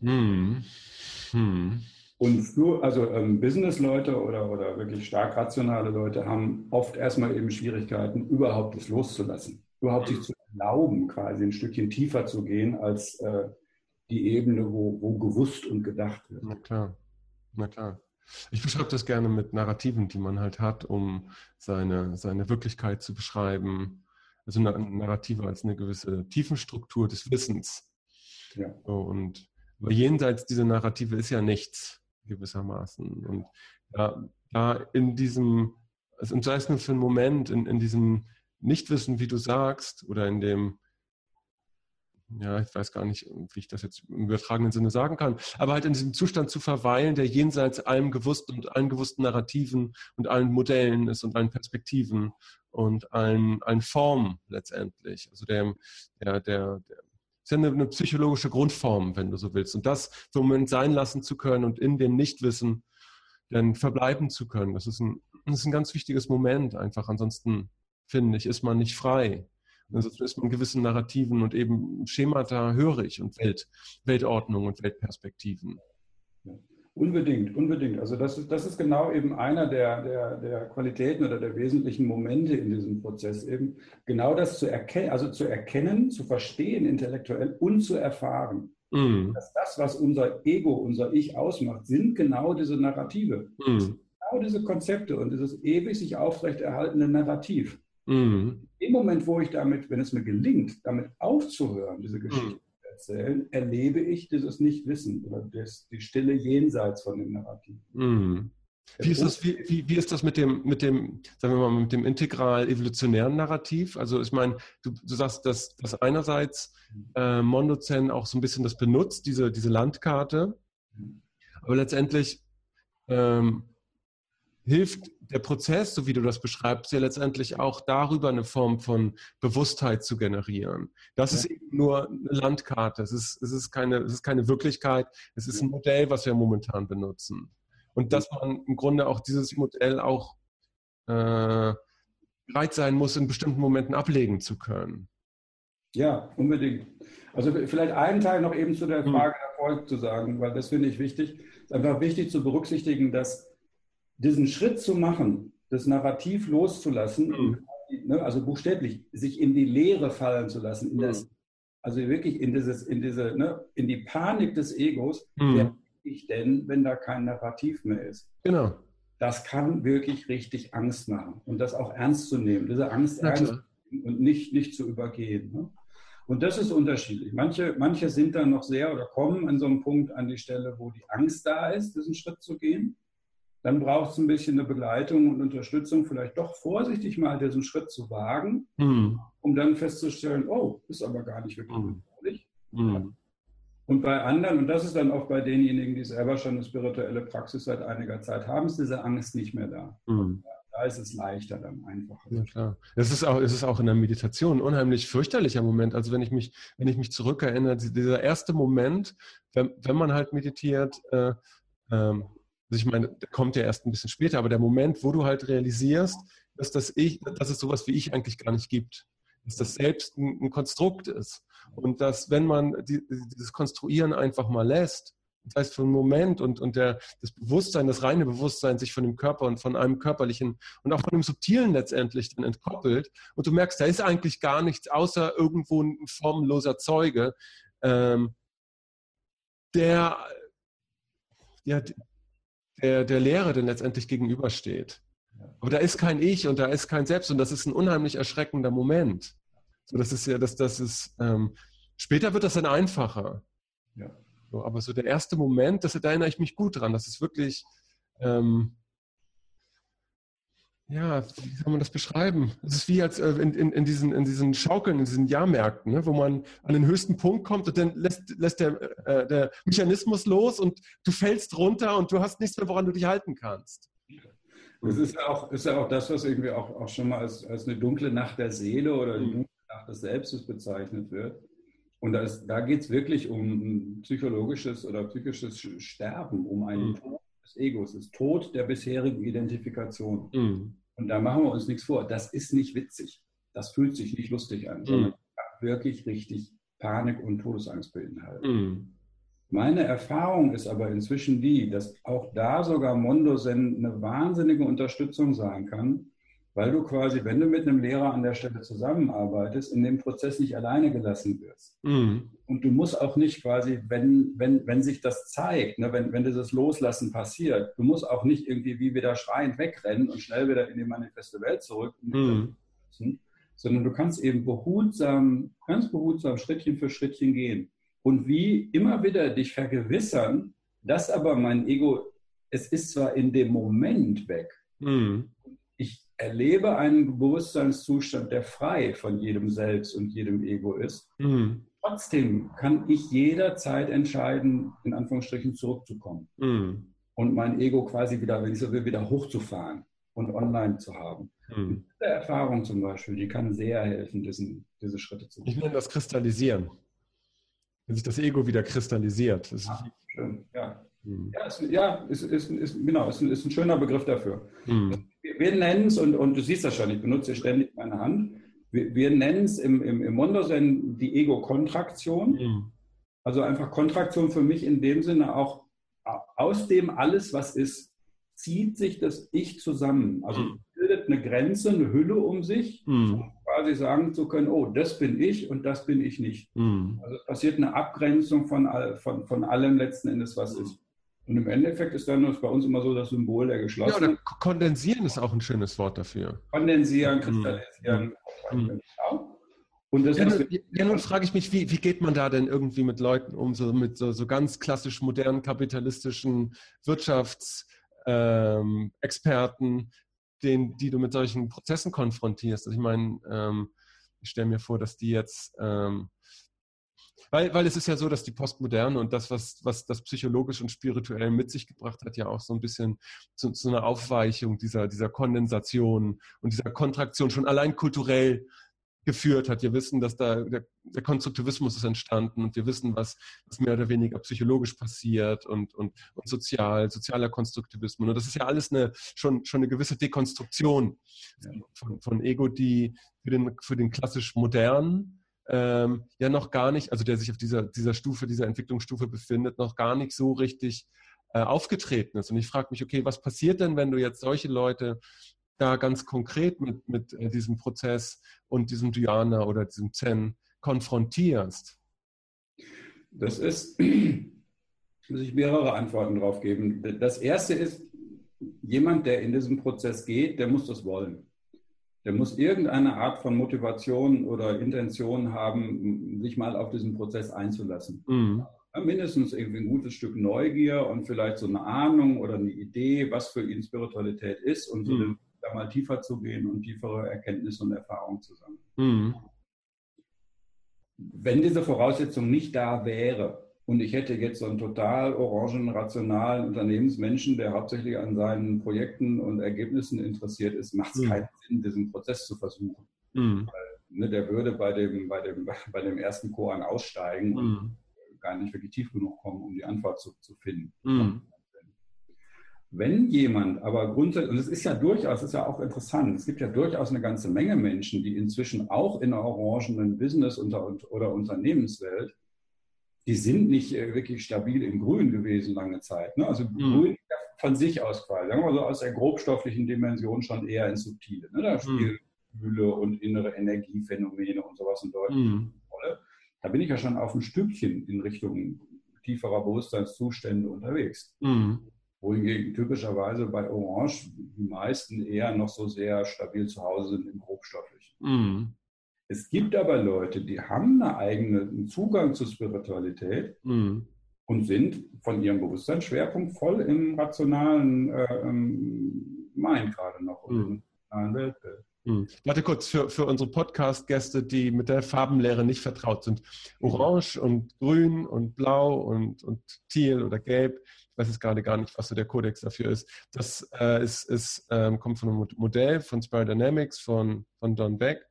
Speaker 3: Mhm. Mhm. Und für, also ähm, Business-Leute oder, oder wirklich stark rationale Leute haben oft erstmal eben Schwierigkeiten, überhaupt das loszulassen. Überhaupt sich zu erlauben, quasi ein Stückchen tiefer zu gehen als äh, die Ebene, wo, wo gewusst und gedacht wird.
Speaker 2: Na klar, na klar. Ich beschreibe das gerne mit Narrativen, die man halt hat, um seine, seine Wirklichkeit zu beschreiben. Also eine Narrative als eine gewisse Tiefenstruktur des Wissens. Ja. und aber jenseits dieser Narrative ist ja nichts gewissermaßen. Und da, da in diesem, also sei es nur für einen Moment, in, in diesem Nichtwissen, wie du sagst, oder in dem, ja, ich weiß gar nicht, wie ich das jetzt im übertragenen Sinne sagen kann, aber halt in diesem Zustand zu verweilen, der jenseits allem gewusst und allen gewussten Narrativen und allen Modellen ist und allen Perspektiven und allen, allen Formen letztendlich. Also der, der, der, der ist ja eine, eine, psychologische Grundform, wenn du so willst. Und das für Moment sein lassen zu können und in dem Nichtwissen dann verbleiben zu können, das ist ein, das ist ein ganz wichtiges Moment einfach. Ansonsten, finde ich, ist man nicht frei. Ansonsten ist man gewissen Narrativen und eben Schemata hörig und Welt, Weltordnung und Weltperspektiven.
Speaker 3: Unbedingt, unbedingt. Also das ist, das ist genau eben einer der, der, der Qualitäten oder der wesentlichen Momente in diesem Prozess, eben genau das zu erkennen, also zu erkennen, zu verstehen intellektuell und zu erfahren. Mm. Dass das, was unser Ego, unser Ich ausmacht, sind genau diese Narrative. Mm. Genau diese Konzepte und dieses ewig sich aufrechterhaltene Narrativ. Mm. Im Moment, wo ich damit, wenn es mir gelingt, damit aufzuhören, diese Geschichte, erzählen, erlebe ich dieses Nichtwissen oder das, die Stille jenseits von dem Narrativ. Mhm.
Speaker 2: Wie ist, das, wie, wie, wie ist das mit dem, mit dem, sagen wir mal, mit dem integral-evolutionären Narrativ? Also ich meine, du, du sagst, dass, dass einerseits äh, Mondozen auch so ein bisschen das benutzt, diese, diese Landkarte, aber letztendlich ähm, hilft der Prozess, so wie du das beschreibst, ja letztendlich auch darüber eine Form von Bewusstheit zu generieren. Das ja. ist eben nur eine Landkarte. Es ist, es, ist keine, es ist keine Wirklichkeit. Es ist ein Modell, was wir momentan benutzen. Und dass man im Grunde auch dieses Modell auch äh, bereit sein muss, in bestimmten Momenten ablegen zu können.
Speaker 3: Ja, unbedingt. Also vielleicht einen Teil noch eben zu der hm. Frage Erfolg zu sagen, weil das finde ich wichtig. Es ist einfach wichtig zu berücksichtigen, dass diesen Schritt zu machen, das Narrativ loszulassen, mhm. ne, also buchstäblich sich in die Leere fallen zu lassen, in das, also wirklich in dieses, in diese, ne, in die Panik des Egos, mhm. wer bin ich denn, wenn da kein Narrativ mehr ist?
Speaker 2: Genau.
Speaker 3: Das kann wirklich richtig Angst machen und das auch ernst zu nehmen, diese Angst ernst und nicht, nicht zu übergehen. Ne? Und das ist unterschiedlich. Manche, manche sind dann noch sehr oder kommen an so einem Punkt an die Stelle, wo die Angst da ist, diesen Schritt zu gehen. Dann braucht es ein bisschen eine Begleitung und Unterstützung, vielleicht doch vorsichtig mal diesen Schritt zu wagen, mhm. um dann festzustellen, oh, ist aber gar nicht wirklich mhm. gefährlich. Mhm. Und bei anderen, und das ist dann auch bei denjenigen, die selber schon eine spirituelle Praxis seit einiger Zeit haben, ist diese Angst nicht mehr da. Mhm da ist es leichter, dann einfacher.
Speaker 2: Ja, klar. Es ist auch, es ist auch in der Meditation ein unheimlich fürchterlicher Moment. Also wenn ich mich, wenn ich mich zurückerinnere, dieser erste Moment, wenn, wenn man halt meditiert, äh, ähm, also ich meine, der kommt ja erst ein bisschen später, aber der Moment, wo du halt realisierst, dass das ich, dass es sowas wie ich eigentlich gar nicht gibt. Dass das selbst ein, Konstrukt ist. Und dass, wenn man die, dieses Konstruieren einfach mal lässt, das heißt, für einen Moment und, und der, das Bewusstsein, das reine Bewusstsein sich von dem Körper und von einem körperlichen und auch von dem Subtilen letztendlich dann entkoppelt. Und du merkst, da ist eigentlich gar nichts außer irgendwo ein formloser Zeuge, ähm, der, ja, der, der Lehre dann letztendlich gegenübersteht. Aber da ist kein Ich und da ist kein Selbst und das ist ein unheimlich erschreckender Moment. So, das ist ja, das, das ist, ähm, später wird das dann einfacher. Ja. So, aber so der erste Moment, das, da erinnere ich mich gut dran. Das ist wirklich, ähm, ja, wie soll man das beschreiben? Es ist wie als äh, in, in, in, diesen, in diesen Schaukeln, in diesen Jahrmärkten, ne, wo man an den höchsten Punkt kommt und dann lässt, lässt der, äh, der Mechanismus los und du fällst runter und du hast nichts mehr, woran du dich halten kannst.
Speaker 3: Das ist ja auch, ist ja auch das, was irgendwie auch, auch schon mal als, als eine dunkle Nacht der Seele oder die mhm. dunkle Nacht des Selbstes bezeichnet wird. Und das, da geht es wirklich um psychologisches oder psychisches Sterben, um einen mhm. Tod des Egos, das Tod der bisherigen Identifikation. Mhm. Und da machen wir uns nichts vor. Das ist nicht witzig. Das fühlt sich nicht lustig an, mhm. sondern wirklich richtig Panik und Todesangst beinhalten. Mhm. Meine Erfahrung ist aber inzwischen die, dass auch da sogar Mondo Zen eine wahnsinnige Unterstützung sein kann, weil du quasi, wenn du mit einem Lehrer an der Stelle zusammenarbeitest, in dem Prozess nicht alleine gelassen wirst. Mhm. Und du musst auch nicht quasi, wenn, wenn, wenn sich das zeigt, ne, wenn, wenn dieses Loslassen passiert, du musst auch nicht irgendwie wie wieder schreiend wegrennen und schnell wieder in die manifeste Welt zurück, mhm. sondern du kannst eben behutsam, ganz behutsam Schrittchen für Schrittchen gehen. Und wie immer wieder dich vergewissern, dass aber mein Ego, es ist zwar in dem Moment weg, mhm erlebe einen Bewusstseinszustand, der frei von jedem Selbst und jedem Ego ist. Mhm. Trotzdem kann ich jederzeit entscheiden, in Anführungsstrichen zurückzukommen mhm. und mein Ego quasi wieder, wenn ich so will, wieder hochzufahren und online zu haben. Mhm. Diese Erfahrung zum Beispiel, die kann sehr helfen, diesen, diese Schritte zu
Speaker 2: machen. Ich nenne das Kristallisieren. Wenn sich das Ego wieder kristallisiert.
Speaker 3: Ah, schön, ja. Mhm. Ja, ist, ja ist, ist, ist, genau, ist ein schöner Begriff dafür. Mhm wir nennen es, und, und du siehst das schon, ich benutze ständig meine Hand, wir, wir nennen es im, im, im Mondosen die Ego-Kontraktion. Mhm. Also einfach Kontraktion für mich in dem Sinne auch aus dem alles, was ist, zieht sich das Ich zusammen. Also mhm. bildet eine Grenze, eine Hülle um sich, mhm. um quasi sagen zu können, oh, das bin ich und das bin ich nicht. Mhm. Also es passiert eine Abgrenzung von, von, von allem letzten Endes, was ist. Und im Endeffekt ist dann bei uns immer so das Symbol der geschlossenen. Ja, oder
Speaker 2: kondensieren ist auch ein schönes Wort dafür.
Speaker 3: Kondensieren, mhm. kristallisieren. Mhm.
Speaker 2: Und das ja, nun, ja, nun frage ich mich, wie, wie geht man da denn irgendwie mit Leuten um, so mit so, so ganz klassisch modernen kapitalistischen Wirtschaftsexperten, ähm, den, die du mit solchen Prozessen konfrontierst? Also ich meine, ähm, ich stelle mir vor, dass die jetzt ähm, Weil, weil es ist ja so, dass die Postmoderne und das, was, was das psychologisch und spirituell mit sich gebracht hat, ja auch so ein bisschen zu, zu einer Aufweichung dieser, dieser Kondensation und dieser Kontraktion schon allein kulturell geführt hat. Wir wissen, dass da der, der, Konstruktivismus ist entstanden und wir wissen, was, was mehr oder weniger psychologisch passiert und, und, und sozial, sozialer Konstruktivismus. Und das ist ja alles eine, schon, schon eine gewisse Dekonstruktion von, von Ego, die für den, für den klassisch modernen ähm, ja noch gar nicht, also der sich auf dieser, dieser Stufe, dieser Entwicklungsstufe befindet, noch gar nicht so richtig äh, aufgetreten ist. Und ich frage mich, okay, was passiert denn, wenn du jetzt solche Leute da ganz konkret mit, mit äh, diesem Prozess und diesem Dhyana oder diesem Zen konfrontierst?
Speaker 3: Das ist, muss ich mehrere Antworten drauf geben. Das erste ist, jemand, der in diesem Prozess geht, der muss das wollen. Der muss irgendeine Art von Motivation oder Intention haben, sich mal auf diesen Prozess einzulassen. Mhm. Mindestens irgendwie ein gutes Stück Neugier und vielleicht so eine Ahnung oder eine Idee, was für ihn Spiritualität ist und so mhm da mal tiefer zu gehen und tiefere Erkenntnisse und Erfahrungen zu sammeln. Mhm. Wenn diese Voraussetzung nicht da wäre und ich hätte jetzt so einen total orangen, rationalen Unternehmensmenschen, der hauptsächlich an seinen Projekten und Ergebnissen interessiert ist, macht es mhm. keinen Sinn, diesen Prozess zu versuchen. Mhm. Weil, ne, der würde bei dem, bei dem, bei dem ersten Koran aussteigen und mhm. gar nicht wirklich tief genug kommen, um die Antwort zu, zu finden. Mhm. Wenn jemand aber grundsätzlich, und es ist ja durchaus, es ist ja auch interessant, es gibt ja durchaus eine ganze Menge Menschen, die inzwischen auch in der orangenen Business- oder Unternehmenswelt, die sind nicht äh, wirklich stabil im Grün gewesen lange Zeit. Ne? Also mhm. Grün von sich aus quasi, sagen wir mal so aus der grobstofflichen Dimension schon eher ins Subtile. Ne? Da mhm. Hülle und innere Energiephänomene und sowas eine deutliche mhm. Rolle. Da bin ich ja schon auf ein Stückchen in Richtung tieferer Bewusstseinszustände unterwegs. Mhm wohingegen typischerweise bei Orange die meisten eher noch so sehr stabil zu Hause sind im Grobstofflichen. Mhm. Es gibt aber Leute, die haben einen eigenen Zugang zur Spiritualität mhm. und sind von ihrem Bewusstseinsschwerpunkt voll im rationalen äh, Mind gerade noch und mhm. im rationalen Weltbild.
Speaker 2: Hm. Warte kurz, für, für unsere Podcast-Gäste, die mit der Farbenlehre nicht vertraut sind. Orange und Grün und Blau und, und Teal oder Gelb ich weiß jetzt gerade gar nicht, was so der Kodex dafür ist. Das äh, ist, ist, ähm, kommt von einem Modell von Spiral Dynamics von, von Don Beck,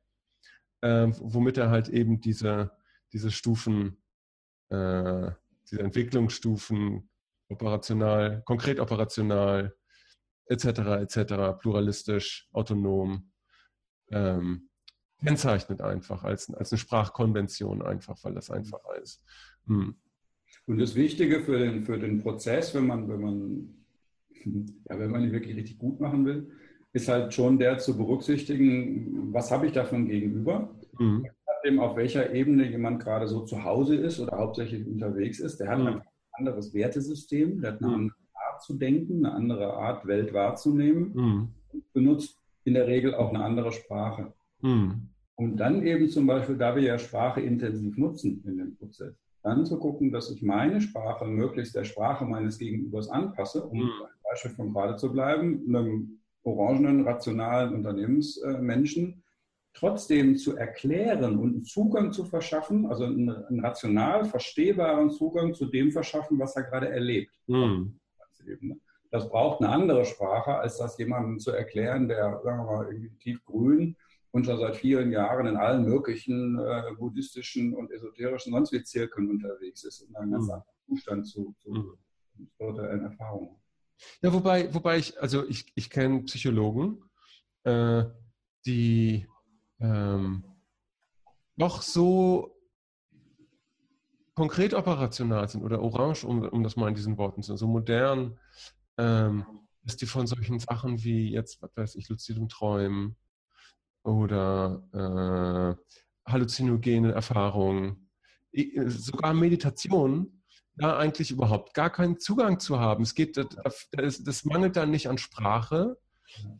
Speaker 2: äh, womit er halt eben diese, diese Stufen, äh, diese Entwicklungsstufen operational, konkret operational, etc., etc., pluralistisch, autonom, ähm, kennzeichnet einfach als, als eine Sprachkonvention einfach, weil das einfacher ist. Hm.
Speaker 3: Und das Wichtige für den, für den Prozess, wenn man, wenn man, ja, wenn man ihn wirklich richtig gut machen will, ist halt schon der zu berücksichtigen, was habe ich davon gegenüber? Mhm. Nachdem, auf welcher Ebene jemand gerade so zu Hause ist oder hauptsächlich unterwegs ist, der hat mhm. ein anderes Wertesystem, der hat eine mhm. andere Art zu denken, eine andere Art, Welt wahrzunehmen mhm. und benutzt in der Regel auch eine andere Sprache. Mhm. Und dann eben zum Beispiel, da wir ja Sprache intensiv nutzen in dem Prozess, dann zu gucken, dass ich meine Sprache möglichst der Sprache meines Gegenübers anpasse, um mhm. ein Beispiel von gerade zu bleiben, einem orangenen, rationalen Unternehmensmenschen trotzdem zu erklären und einen Zugang zu verschaffen, also einen, einen rational verstehbaren Zugang zu dem verschaffen, was er gerade erlebt. Mhm. Das braucht eine andere Sprache, als das jemandem zu erklären, der, sagen wir mal, irgendwie tiefgrün und schon seit vielen Jahren in allen möglichen äh, buddhistischen und esoterischen sonst wie Zirkeln unterwegs ist und einen ganz mhm. anderen Zustand zu, zu mhm. spirituellen Erfahrungen.
Speaker 2: Ja, wobei, wobei ich, also ich, ich kenne Psychologen, äh, die ähm, noch so konkret operational sind oder orange, um, um das mal in diesen Worten zu so modern, ähm, dass die von solchen Sachen wie jetzt, was weiß ich, luzidem Träumen, oder äh, halluzinogene Erfahrungen, sogar Meditation, da eigentlich überhaupt gar keinen Zugang zu haben. Es geht, das, das mangelt dann nicht an Sprache,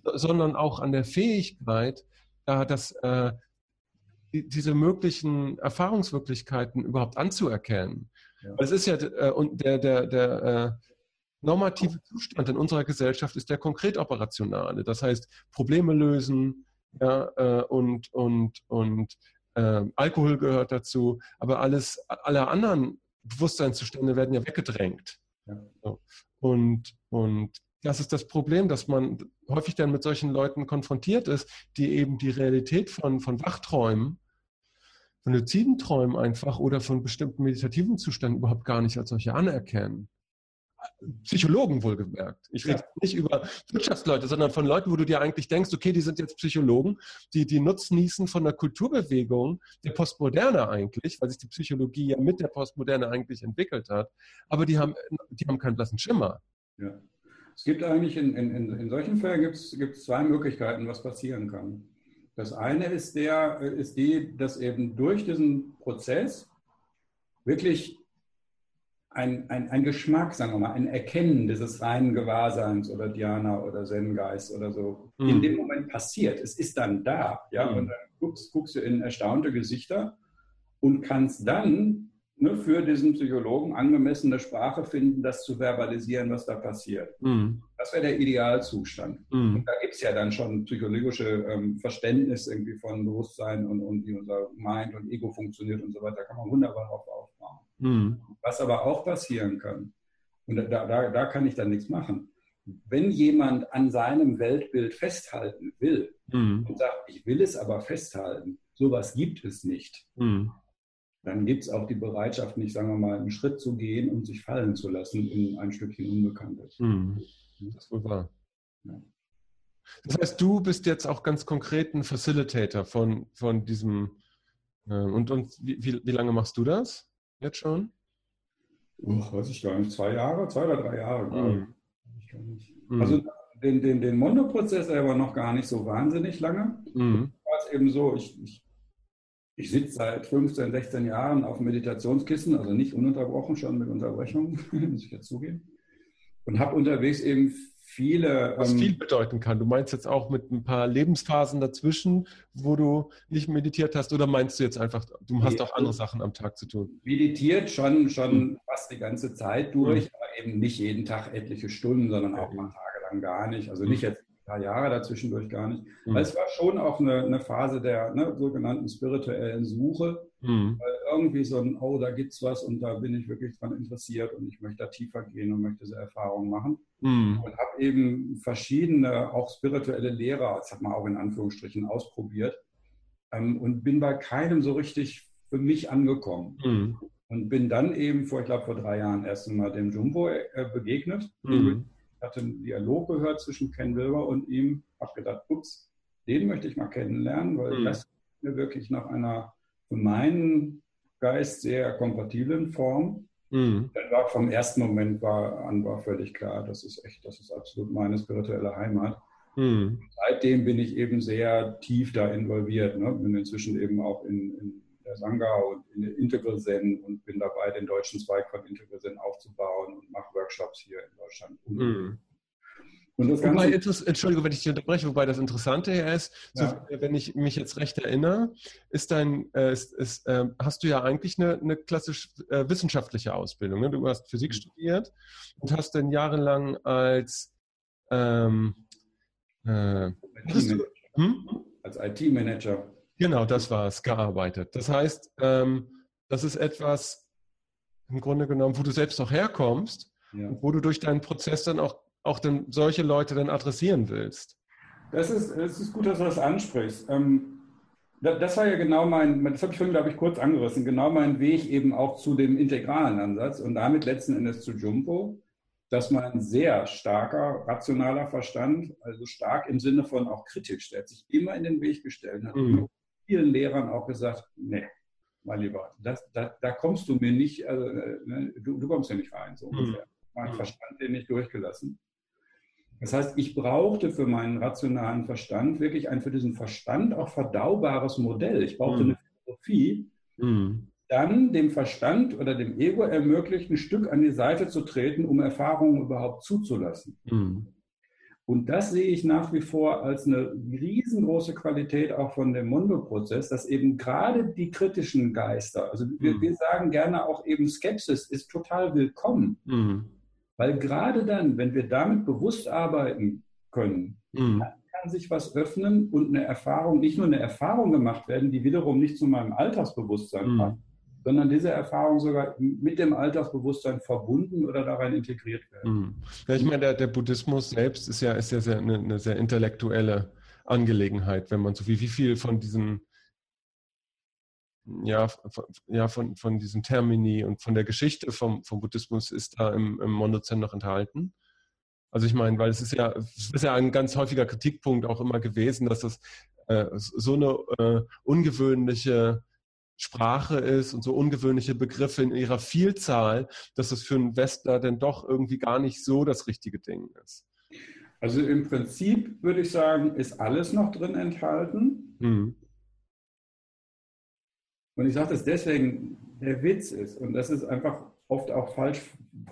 Speaker 2: sondern auch an der Fähigkeit, da das, äh, diese möglichen Erfahrungswirklichkeiten überhaupt anzuerkennen. Ja. Ist ja äh, und der, der, der äh, normative Zustand in unserer Gesellschaft ist der konkret operationale. Das heißt, Probleme lösen, ja, äh, und, und, und äh, Alkohol gehört dazu, aber alles, alle anderen Bewusstseinszustände werden ja weggedrängt. Ja. Und, und das ist das Problem, dass man häufig dann mit solchen Leuten konfrontiert ist, die eben die Realität von, von Wachträumen, von luziden Träumen einfach oder von bestimmten meditativen Zuständen überhaupt gar nicht als solche anerkennen. Psychologen wohlgemerkt. Ich rede ja. nicht über Wirtschaftsleute, sondern von Leuten, wo du dir eigentlich denkst, okay, die sind jetzt Psychologen, die die Nutznießen von der Kulturbewegung der Postmoderne eigentlich, weil sich die Psychologie ja mit der Postmoderne eigentlich entwickelt hat, aber die haben, die haben keinen blassen Schimmer.
Speaker 3: Ja. Es gibt eigentlich in, in, in solchen Fällen gibt es zwei Möglichkeiten, was passieren kann. Das eine ist, der, ist die, dass eben durch diesen Prozess wirklich ein, ein, ein Geschmack, sagen wir mal, ein Erkennen dieses reinen Gewahrseins oder Dhyana oder Zen-Geist oder so mhm. in dem Moment passiert. Es ist dann da. Ja? Mhm. Und dann guckst, guckst du in erstaunte Gesichter und kannst dann ne, für diesen Psychologen angemessene Sprache finden, das zu verbalisieren, was da passiert. Mhm. Das wäre der Idealzustand. Mhm. Und da gibt es ja dann schon psychologische ähm, Verständnis irgendwie von Bewusstsein und, und wie unser Mind und Ego funktioniert und so weiter. Da kann man wunderbar drauf aufbauen. Mhm. Was aber auch passieren kann, und da, da, da kann ich dann nichts machen, wenn jemand an seinem Weltbild festhalten will mhm. und sagt, ich will es aber festhalten, sowas gibt es nicht, mhm. dann gibt es auch die Bereitschaft, nicht, sagen wir mal, einen Schritt zu gehen und sich fallen zu lassen in ein Stückchen Unbekanntes. Mhm.
Speaker 2: Das ist wohl wahr. Ja. Das heißt, du bist jetzt auch ganz konkret ein Facilitator von, von diesem. Äh, und und wie, wie, wie lange machst du das? Jetzt schon?
Speaker 3: Oh, weiß ich gar nicht, zwei Jahre, zwei oder drei Jahre. Mhm. Mhm. Also den, den, den Mondo-Prozess aber noch gar nicht so wahnsinnig lange. Mhm. War es eben so, ich, ich, ich sitze seit 15, 16 Jahren auf Meditationskissen, also nicht ununterbrochen, schon mit Unterbrechungen, muss ich jetzt zugeben. Und habe unterwegs eben viele.
Speaker 2: Was ähm, viel bedeuten kann. Du meinst jetzt auch mit ein paar Lebensphasen dazwischen, wo du nicht meditiert hast, oder meinst du jetzt einfach, du hast auch andere Sachen am Tag zu tun?
Speaker 3: Meditiert schon, schon mhm. fast die ganze Zeit durch, mhm. aber eben nicht jeden Tag etliche Stunden, sondern auch mal tagelang gar nicht. Also nicht jetzt paar Jahre dazwischendurch gar nicht. Mhm. Weil es war schon auch eine, eine Phase der ne, sogenannten spirituellen Suche. Mhm. irgendwie so ein, oh, da gibt es was und da bin ich wirklich dran interessiert und ich möchte da tiefer gehen und möchte diese Erfahrungen machen. Mhm. Und habe eben verschiedene, auch spirituelle Lehrer, das hat man auch in Anführungsstrichen ausprobiert ähm, und bin bei keinem so richtig für mich angekommen. Mhm. Und bin dann eben vor, ich glaube, vor drei Jahren erst einmal dem Jumbo äh, begegnet. Mhm. Ich hatte einen Dialog gehört zwischen Ken Wilber und ihm, habe gedacht, ups, den möchte ich mal kennenlernen, weil mhm. das mir wirklich nach einer für meinen Geist sehr kompatiblen Form. Mhm. Dann war vom ersten Moment war, an war völlig klar, das ist echt, das ist absolut meine spirituelle Heimat. Mhm. Seitdem bin ich eben sehr tief da involviert. Ne? Bin inzwischen eben auch in, in der Sangha und in der Integral Zen und bin dabei, den deutschen Zweig von Integral Zen aufzubauen und mache Workshops hier in Deutschland. Mhm.
Speaker 2: Und das wobei, Entschuldigung, wenn ich dich unterbreche, wobei das Interessante hier ist, ja. so, wenn ich mich jetzt recht erinnere, ist dein, äh, ist, ist, äh, hast du ja eigentlich eine, eine klassisch äh, wissenschaftliche Ausbildung. Ne? Du hast Physik mhm. studiert und hast dann jahrelang als ähm,
Speaker 3: äh, IT hm? als IT-Manager.
Speaker 2: Genau, das war es, gearbeitet. Das heißt, ähm, das ist etwas im Grunde genommen, wo du selbst auch herkommst, ja. wo du durch deinen Prozess dann auch auch dann solche Leute dann adressieren willst?
Speaker 3: Das ist, es ist gut, dass du das ansprichst. Ähm, das war ja genau mein, das habe ich vorhin, glaube ich, kurz angerissen, genau mein Weg eben auch zu dem integralen Ansatz und damit letzten Endes zu Jumbo, dass mein sehr starker, rationaler Verstand, also stark im Sinne von auch kritisch, der hat sich immer in den Weg gestellt, hat mhm. Vielen Lehrern auch gesagt, nee, mein Lieber, das, da, da kommst du mir nicht, also, äh, ne, du, du kommst ja nicht rein, so mhm. ungefähr. Mein mhm. Verstand den nicht durchgelassen. Das heißt, ich brauchte für meinen rationalen Verstand wirklich ein für diesen Verstand auch verdaubares Modell. Ich brauchte mhm. eine Philosophie, mhm. dann dem Verstand oder dem Ego ermöglicht, ein Stück an die Seite zu treten, um Erfahrungen überhaupt zuzulassen. Mhm. Und das sehe ich nach wie vor als eine riesengroße Qualität auch von dem Mundo-Prozess, dass eben gerade die kritischen Geister, also wir, mhm. wir, sagen gerne auch eben Skepsis ist total willkommen. Mhm. Weil gerade dann, wenn wir damit bewusst arbeiten können, mhm. dann kann kann sich was öffnen und eine Erfahrung, nicht nur eine Erfahrung gemacht werden, die wiederum nicht zu meinem Alltagsbewusstsein
Speaker 2: Mhm.
Speaker 3: passt, sondern diese Erfahrung sogar mit dem Alltagsbewusstsein verbunden oder darin integriert werden.
Speaker 2: Mhm. Ja, ich meine, der, der Buddhismus selbst ist ja, ist ja sehr, eine, eine sehr intellektuelle Angelegenheit, wenn man so wie, wie viel von diesen ja, von, ja von, von diesen Termini und von der Geschichte vom, vom Buddhismus ist da im, im Mondo-Zen noch enthalten. Also ich meine, weil es ist ja, es ist ja ein ganz häufiger Kritikpunkt auch immer gewesen, dass das äh, so eine äh, ungewöhnliche Sprache ist und so ungewöhnliche Begriffe in ihrer Vielzahl, dass das für einen Westler dann doch irgendwie gar nicht so das richtige Ding ist.
Speaker 3: Also im Prinzip würde ich sagen, ist alles noch drin enthalten.
Speaker 2: Mhm.
Speaker 3: Und ich sage das deswegen, der Witz ist, und das ist einfach oft auch falsch,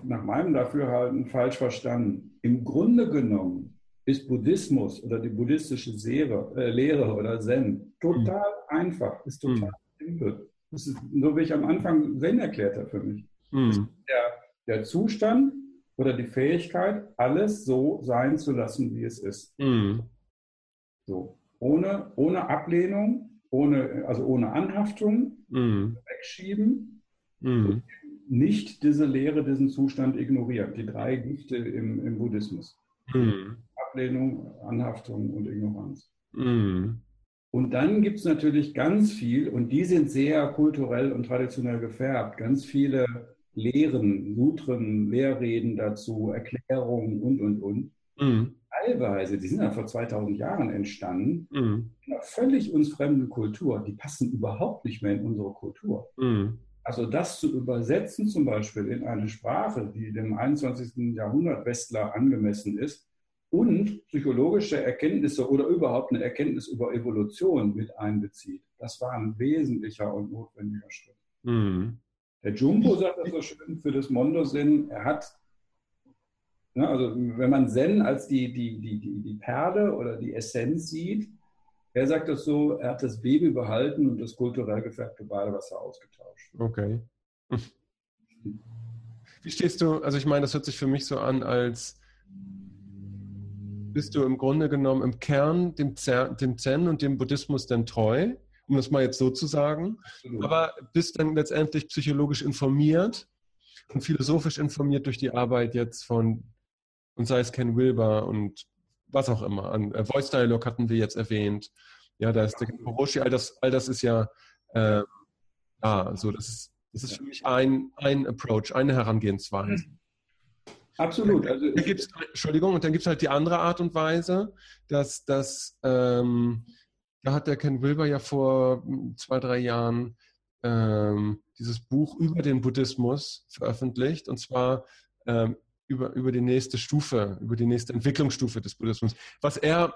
Speaker 3: nach meinem Dafürhalten, falsch verstanden. Im Grunde genommen ist Buddhismus oder die buddhistische Lehre, äh, Lehre oder Zen total einfach, ist total simpel. Das ist, so wie ich am Anfang Zen erklärt habe für mich.
Speaker 2: Mhm.
Speaker 3: Der, der Zustand oder die Fähigkeit, alles so sein zu lassen, wie es ist.
Speaker 2: Mhm.
Speaker 3: So. Ohne, ohne Ablehnung, ohne, also ohne Anhaftung,
Speaker 2: Mhm.
Speaker 3: wegschieben,
Speaker 2: Mhm.
Speaker 3: nicht diese Lehre, diesen Zustand ignorieren. Die drei Gifte im, im Buddhismus.
Speaker 2: Mhm.
Speaker 3: Ablehnung, Anhaftung und Ignoranz.
Speaker 2: Mhm.
Speaker 3: Und dann gibt es natürlich ganz viel, und die sind sehr kulturell und traditionell gefärbt, ganz viele Lehren, Sutren, Lehrreden dazu, Erklärungen und, und, und.
Speaker 2: Mhm.
Speaker 3: Teilweise, die sind ja vor 2000 Jahren entstanden,
Speaker 2: Mhm.
Speaker 3: in einer völlig uns fremden Kultur. Die passen überhaupt nicht mehr in unsere Kultur.
Speaker 2: Mhm.
Speaker 3: Also das zu übersetzen zum Beispiel in eine Sprache, die dem 21. Jahrhundert Westler angemessen ist und psychologische Erkenntnisse oder überhaupt eine Erkenntnis über Evolution mit einbezieht, das war ein wesentlicher und notwendiger Schritt.
Speaker 2: Mhm.
Speaker 3: Der Jumbo sagt das so schön für das Mondo-Sinn, er hat, ne, also wenn man Zen als die, die, die, die, die Perle oder die Essenz sieht, er sagt das so, er hat das Baby behalten und das kulturell gefärbte Badewasser ausgetauscht.
Speaker 2: Okay. Wie stehst du, also ich meine, das hört sich für mich so an, als bist du im Grunde genommen im Kern dem Zen, dem Zen und dem Buddhismus dann treu, um das mal jetzt so zu sagen,
Speaker 3: Absolut.
Speaker 2: aber bist dann letztendlich psychologisch informiert und philosophisch informiert durch die Arbeit jetzt von, und sei es Ken Wilber und was auch immer. An äh, Voice Dialog hatten wir jetzt erwähnt. Ja, da ist der Hiroshi, all das, all das ist ja äh, da. Also das ist, das ist für mich ein, ein Approach, eine Herangehensweise.
Speaker 3: Absolut. Also
Speaker 2: Da gibt's, Entschuldigung, und dann gibt es halt die andere Art und Weise, dass, dass ähm, da hat der Ken Wilber ja vor hm, zwei, drei Jahren ähm, dieses Buch über den Buddhismus veröffentlicht, und zwar ähm, über, über die nächste Stufe, über die nächste Entwicklungsstufe des Buddhismus. Was er,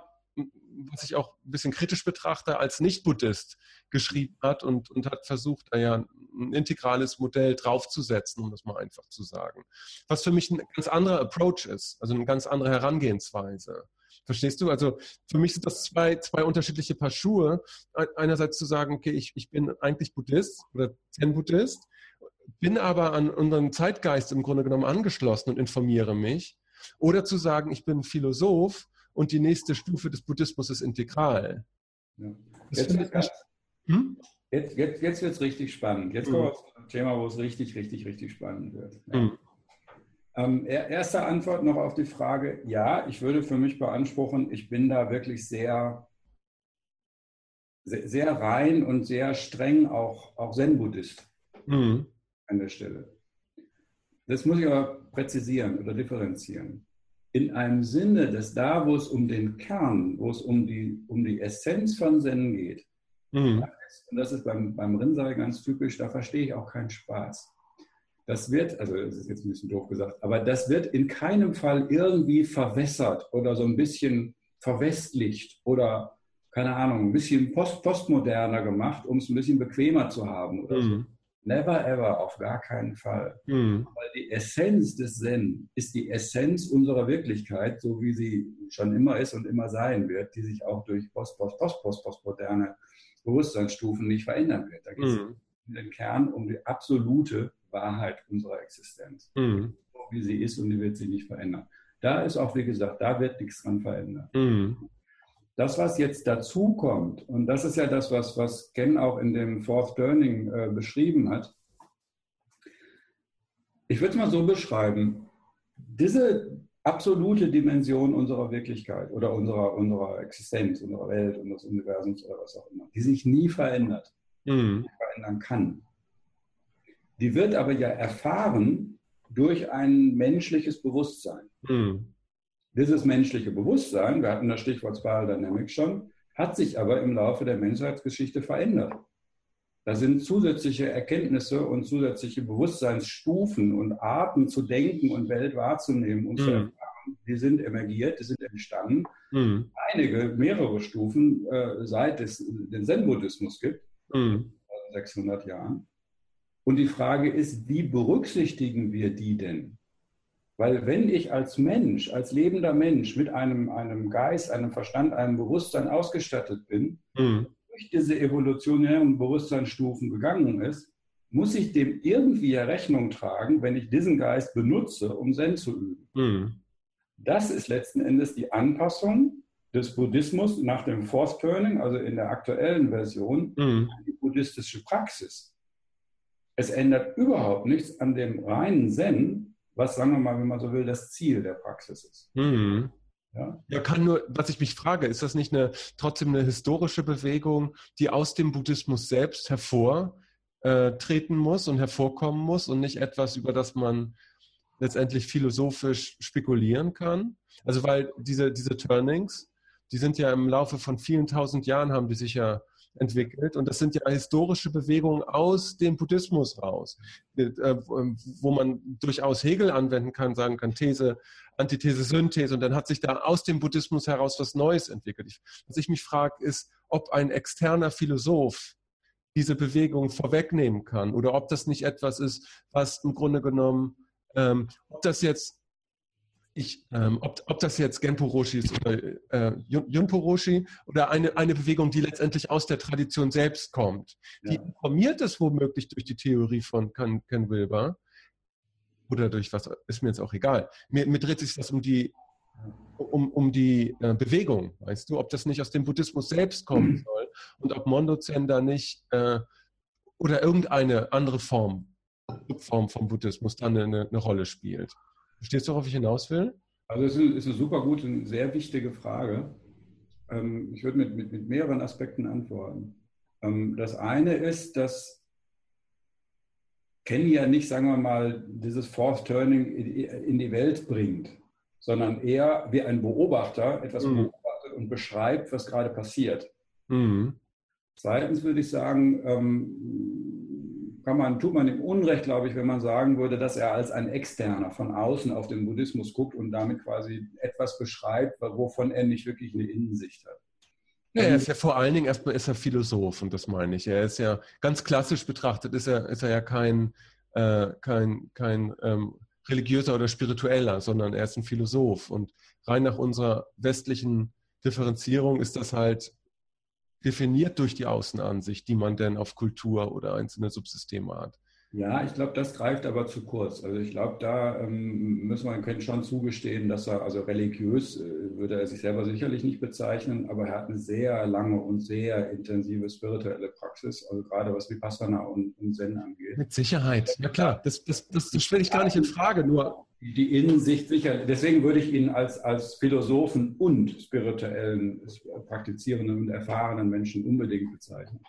Speaker 2: was ich auch ein bisschen kritisch betrachte, als Nicht-Buddhist geschrieben hat und, und hat versucht, da ja ein integrales Modell draufzusetzen, um das mal einfach zu sagen. Was für mich ein ganz anderer Approach ist, also eine ganz andere Herangehensweise. Verstehst du? Also für mich sind das zwei, zwei unterschiedliche Paar Schuhe. Einerseits zu sagen, okay, ich, ich bin eigentlich Buddhist oder Zen-Buddhist, bin aber an unseren Zeitgeist im Grunde genommen angeschlossen und informiere mich. Oder zu sagen, ich bin Philosoph und die nächste Stufe des Buddhismus ist integral.
Speaker 3: Ja. Jetzt, wird's-
Speaker 2: Hm?
Speaker 3: jetzt, jetzt, jetzt wird es richtig spannend. Jetzt
Speaker 2: Mhm.
Speaker 3: kommen wir zu einem Thema, wo es richtig, richtig, richtig spannend wird. Ja.
Speaker 2: Mhm.
Speaker 3: Ähm, er- erste Antwort noch auf die Frage, ja, ich würde für mich beanspruchen, ich bin da wirklich sehr, sehr, sehr rein und sehr streng auch, auch Zen-Buddhist
Speaker 2: Mhm.
Speaker 3: an der Stelle. Das muss ich aber präzisieren oder differenzieren. In einem Sinne, dass da, wo es um den Kern, wo es um die, um die Essenz von Zen geht,
Speaker 2: Mhm.
Speaker 3: und das ist beim, beim Rinnsal ganz typisch, da verstehe ich auch keinen Spaß. Das wird, also das ist jetzt ein bisschen doof gesagt, aber das wird in keinem Fall irgendwie verwässert oder so ein bisschen verwestlicht oder, keine Ahnung, ein bisschen post postmoderner gemacht, um es ein bisschen bequemer zu haben oder so. Never ever, auf gar keinen Fall.
Speaker 2: Mhm.
Speaker 3: Weil die Essenz des Zen ist die Essenz unserer Wirklichkeit, so wie sie schon immer ist und immer sein wird, die sich auch durch post, post, post, post, postmoderne Bewusstseinsstufen nicht verändern wird. Da geht es
Speaker 2: Mhm.
Speaker 3: in den Kern um die absolute Wahrheit unserer Existenz.
Speaker 2: Mhm.
Speaker 3: So wie sie ist und die wird sich nicht verändern. Da ist auch, wie gesagt, da wird nichts dran verändern.
Speaker 2: Mhm.
Speaker 3: Das, was jetzt dazu kommt, und das ist ja das, was, was Ken auch in dem Fourth Turning äh, beschrieben hat. Ich würde es mal so beschreiben. Diese absolute Dimension unserer Wirklichkeit oder unserer, unserer Existenz, unserer Welt, unseres Universums oder was auch immer, die sich nie verändert, mhm. verändern kann. Die wird aber ja erfahren durch ein menschliches Bewusstsein. Mhm. Dieses menschliche Bewusstsein, wir hatten das Stichwort Spiral Dynamics schon, hat sich aber im Laufe der Menschheitsgeschichte verändert. Da sind zusätzliche Erkenntnisse und zusätzliche Bewusstseinsstufen und Arten zu denken und Welt wahrzunehmen und mhm. zu erfahren, die sind emergiert, die sind entstanden. Mhm. Einige, mehrere Stufen, äh, seit es den Zen-Buddhismus gibt, mhm. 600 Jahren. Und die Frage ist, wie berücksichtigen wir die denn? Weil wenn ich als Mensch, als lebender Mensch mit einem, einem Geist, einem Verstand, einem Bewusstsein ausgestattet bin, mhm. durch diese evolutionären Bewusstseinsstufen gegangen ist, muss ich dem irgendwie Rechnung tragen, wenn ich diesen Geist benutze, um Zen zu üben. Mhm. Das ist letzten Endes die Anpassung des Buddhismus nach dem Fourth Turning, also in der aktuellen Version, mhm. an die buddhistische Praxis. Es ändert überhaupt nichts an dem reinen Zen, was, sagen wir mal, wenn man so will, das Ziel der Praxis ist. Mhm.
Speaker 2: Ja? ja, kann nur, was ich mich frage, ist das nicht eine, trotzdem eine historische Bewegung, die aus dem Buddhismus selbst hervortreten muss und hervorkommen muss und nicht etwas, über das man letztendlich philosophisch spekulieren kann? Also, weil diese, diese Turnings, die sind ja im Laufe von vielen tausend Jahren, haben die sich ja entwickelt. Und das sind ja historische Bewegungen aus dem Buddhismus raus, äh, wo man durchaus Hegel anwenden kann, sagen kann, These, Antithese, Synthese. Und dann hat sich da aus dem Buddhismus heraus was Neues entwickelt. Was ich mich frage, ist, ob ein externer Philosoph diese Bewegung vorwegnehmen kann oder ob das nicht etwas ist, was im Grunde genommen, ähm, ob das jetzt ich, ähm, ob, ob das jetzt Genpo Roshi ist oder äh, Junpo Roshi oder eine, eine Bewegung, die letztendlich aus der Tradition selbst kommt, die ja. informiert ist womöglich durch die Theorie von Ken, Ken Wilber oder durch was, ist mir jetzt auch egal. Mir, mir dreht sich das um die, um, um die äh, Bewegung, weißt du, ob das nicht aus dem Buddhismus selbst kommen mhm. soll und ob Mondo Zen da nicht äh, oder irgendeine andere Form, Form vom Buddhismus dann eine, eine Rolle spielt. Verstehst du, worauf ich hinaus will?
Speaker 3: Also es ist eine super gute und sehr wichtige Frage. Ähm, ich würde mit, mit, mit mehreren Aspekten antworten. Ähm, das eine ist, dass Kenny ja nicht, sagen wir mal, dieses Fourth Turning in die Welt bringt, sondern eher wie ein Beobachter etwas mhm. beobachtet und beschreibt, was gerade passiert. Mhm. Zweitens würde ich sagen, ähm, kann man, tut man ihm Unrecht, glaube ich, wenn man sagen würde, dass er als ein Externer von außen auf den Buddhismus guckt und damit quasi etwas beschreibt, wovon er nicht wirklich eine Innensicht hat.
Speaker 2: Ja, er ist ja vor allen Dingen erstmal ist er Philosoph und das meine ich. Er ist ja ganz klassisch betrachtet, ist er, ist er ja kein, äh, kein, kein ähm, religiöser oder spiritueller, sondern er ist ein Philosoph. Und rein nach unserer westlichen Differenzierung ist das halt definiert durch die Außenansicht, die man denn auf Kultur oder einzelne Subsysteme hat.
Speaker 3: Ja, ich glaube, das greift aber zu kurz. Also ich glaube, da ähm, müssen wir können schon zugestehen, dass er, also religiös äh, würde er sich selber sicherlich nicht bezeichnen, aber er hat eine sehr lange und sehr intensive spirituelle Praxis, also gerade was Vipassana und, und Zen angeht.
Speaker 2: Mit Sicherheit, ja klar, das, das, das, das stelle ich gar nicht in Frage, nur
Speaker 3: die Innensicht sicher. Deswegen würde ich ihn als, als Philosophen und spirituellen, praktizierenden und erfahrenen Menschen unbedingt bezeichnen.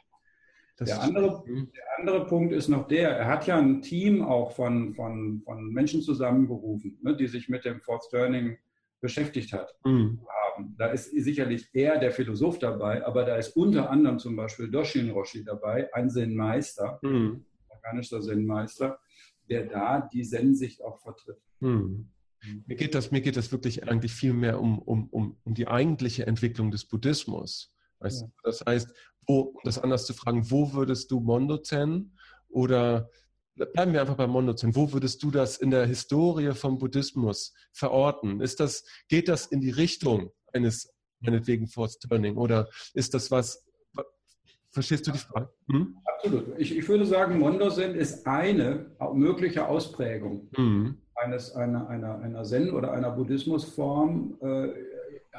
Speaker 3: Der andere, der andere Punkt ist noch der, er hat ja ein Team auch von, von, von Menschen zusammengerufen, ne, die sich mit dem Fourth Turning beschäftigt hat. Mhm. Da ist sicherlich er der Philosoph dabei, aber da ist unter anderem zum Beispiel Doshin Roshi dabei, ein Zen-Meister, mhm. organischer Zen-Meister, der da die Zen-Sicht auch vertritt. Hm.
Speaker 2: Mir, geht das, mir geht das wirklich eigentlich viel mehr um, um, um, um die eigentliche Entwicklung des Buddhismus. Weißt ja. Das heißt, wo, um das anders zu fragen, wo würdest du Mondo Zen oder bleiben wir einfach bei Mondo Zen, wo würdest du das in der Historie vom Buddhismus verorten? Ist das, geht das in die Richtung eines meinetwegen Force Turning oder ist das was, Verstehst du die Frage?
Speaker 3: Hm? Absolut. Ich, ich, würde sagen, Mondo Zen ist eine mögliche Ausprägung mhm. eines, einer, einer, einer Zen- oder einer Buddhismusform, äh,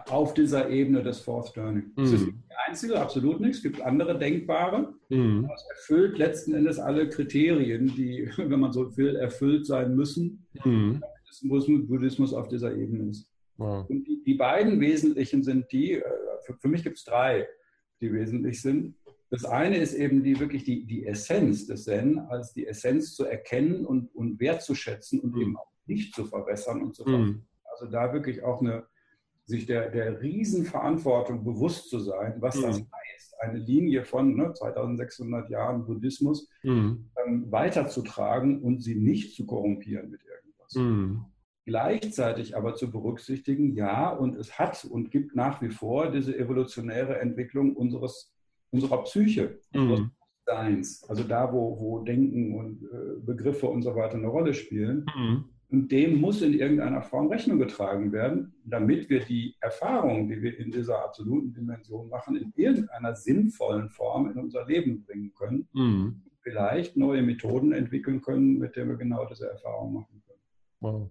Speaker 3: auf dieser Ebene des Fourth Journey. Mhm. Das ist nicht die einzige, absolut nicht. Es gibt andere denkbare. Mhm. Es erfüllt letzten Endes alle Kriterien, die, wenn man so will, erfüllt sein müssen, mhm. damit Buddhismus auf dieser Ebene ist. Wow. Und die, die, beiden wesentlichen sind die, äh, für, für mich gibt es drei, die wesentlich sind. Das eine ist eben die wirklich die, die Essenz des Zen, als die Essenz zu erkennen und, und wertzuschätzen und mhm. eben auch nicht zu verbessern und zu mhm. Also da wirklich auch eine, sich der, der Riesenverantwortung bewusst zu sein, was mhm. das heißt, eine Linie von ne, 2600 Jahren Buddhismus mhm. ähm, weiterzutragen und sie nicht zu korrumpieren mit irgendwas. Mhm. Gleichzeitig aber zu berücksichtigen, ja, und es hat und gibt nach wie vor diese evolutionäre Entwicklung unseres unserer Psyche, unseres mhm. Seins, also da, wo, wo Denken und äh, Begriffe und so weiter eine Rolle spielen. Und dem muss in irgendeiner Form Rechnung getragen werden, damit wir die Erfahrungen, die wir in dieser absoluten Dimension machen, in irgendeiner sinnvollen Form in unser Leben bringen können. Mhm. Vielleicht neue Methoden entwickeln können, mit denen wir genau diese Erfahrung machen können. Wow.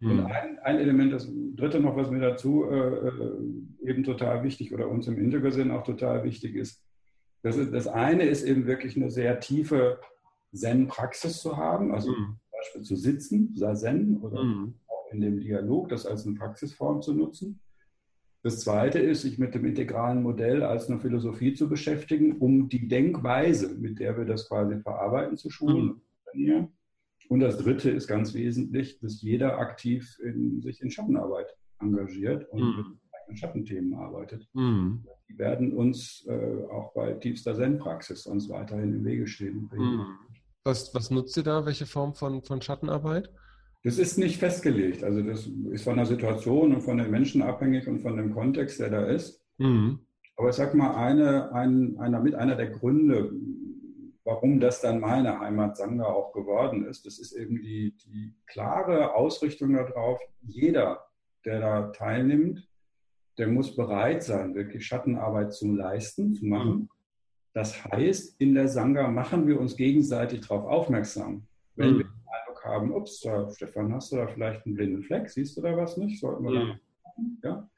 Speaker 3: Und mhm. ein, ein, Element, das dritte noch, was mir dazu äh, eben total wichtig oder uns im Integersinn auch total wichtig ist, das, ist, das eine ist eben wirklich eine sehr tiefe Zen-Praxis zu haben, also mhm. Beispiel zu sitzen, Zen oder mhm. auch in dem Dialog, das als eine Praxisform zu nutzen. Das zweite ist, sich mit dem integralen Modell als eine Philosophie zu beschäftigen, um die Denkweise, mit der wir das quasi verarbeiten, zu schulen mhm. und das dritte ist ganz wesentlich, dass jeder aktiv in, sich in Schattenarbeit engagiert und mhm. mit eigenen Schattenthemen arbeitet. Mhm die werden uns äh, auch bei tiefster Zen-Praxis uns weiterhin im Wege stehen.
Speaker 2: Mhm. Was, was nutzt ihr da? Welche Form von, von Schattenarbeit?
Speaker 3: Das ist nicht festgelegt. Also das ist von der Situation und von den Menschen abhängig und von dem Kontext, der da ist. Mhm. Aber ich sag mal, eine, ein, einer, mit einer der Gründe, warum das dann meine Heimat Sangha auch geworden ist, das ist eben die, die klare Ausrichtung darauf, jeder, der da teilnimmt, der muss bereit sein, wirklich Schattenarbeit zu leisten, zu machen. Mhm. Das heißt, in der Sangha machen wir uns gegenseitig darauf aufmerksam. Wenn mhm. wir den Eindruck haben, ups, da, Stefan, hast du da vielleicht einen blinden Fleck? Siehst du da was nicht? Sollten wir mhm. da machen? Ja?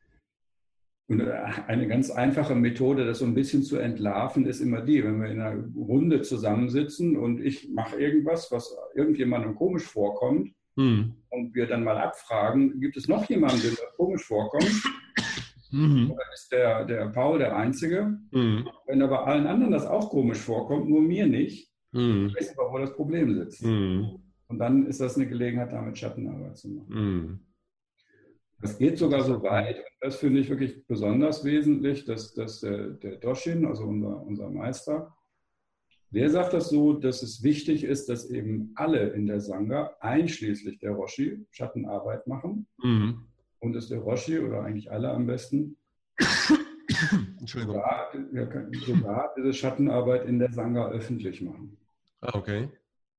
Speaker 3: Und äh, eine ganz einfache Methode, das so ein bisschen zu entlarven, ist immer die, wenn wir in einer Runde zusammensitzen und ich mache irgendwas, was irgendjemandem komisch vorkommt, mhm. und wir dann mal abfragen, gibt es noch jemanden, dem das komisch vorkommt? Mhm. Oder ist der, der Paul der Einzige? Mhm. Wenn aber allen anderen das auch komisch vorkommt, nur mir nicht, mhm. weiß ich, wo das Problem sitzt. Mhm. Und dann ist das eine Gelegenheit, damit Schattenarbeit zu machen. Mhm. Das geht sogar so weit, und das finde ich wirklich besonders wesentlich, dass, dass der, der Doshin, also unser, unser Meister, der sagt das so, dass es wichtig ist, dass eben alle in der Sangha, einschließlich der Roshi, Schattenarbeit machen. Mhm und dass der Roshi oder eigentlich alle am besten Entschuldigung. Sogar, sogar diese Schattenarbeit in der Sangha öffentlich machen.
Speaker 2: Ah, okay.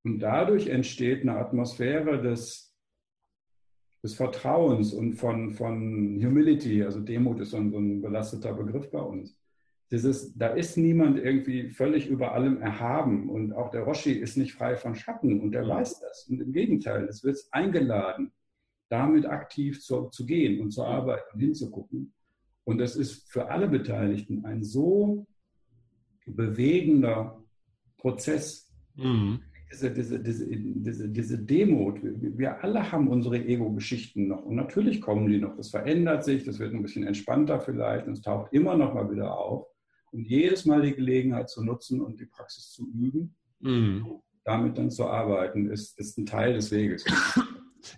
Speaker 3: Und dadurch entsteht eine Atmosphäre des, des Vertrauens und von, von Humility, also Demut ist so ein, so ein belasteter Begriff bei uns. Dieses, da ist niemand irgendwie völlig über allem erhaben und auch der Roshi ist nicht frei von Schatten und der mhm. weiß das. Und im Gegenteil, es wird eingeladen damit aktiv zu, zu gehen und zu arbeiten und hinzugucken. Und das ist für alle Beteiligten ein so bewegender Prozess. Mhm. Diese, diese, diese, diese, diese Demut, wir, alle haben unsere Ego-Geschichten noch und natürlich kommen die noch. Das verändert sich, das wird ein bisschen entspannter vielleicht und es taucht immer noch mal wieder auf. Und jedes Mal die Gelegenheit zu nutzen und die Praxis zu üben, mhm. damit dann zu arbeiten, ist, ist ein Teil des Weges.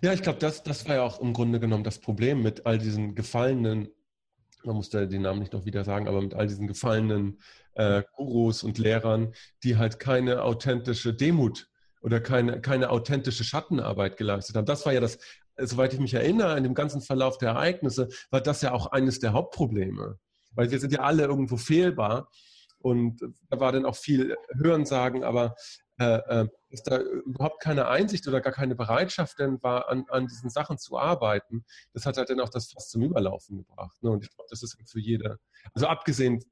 Speaker 2: Ja, ich glaube, das, das war ja auch im Grunde genommen das Problem mit all diesen gefallenen, man muss da den Namen nicht noch wieder sagen, aber mit all diesen gefallenen äh, Gurus und Lehrern, die halt keine authentische Demut oder keine, keine authentische Schattenarbeit geleistet haben. Das war ja das, soweit ich mich erinnere, in dem ganzen Verlauf der Ereignisse, war das ja auch eines der Hauptprobleme. Weil wir sind ja alle irgendwo fehlbar. Und da war dann auch viel Hörensagen, aber äh, äh, dass da überhaupt keine Einsicht oder gar keine Bereitschaft denn war, an, an diesen Sachen zu arbeiten, das hat halt dann auch das fast zum Überlaufen gebracht. Ne? Und ich glaube, das ist halt für jede, also abgesehen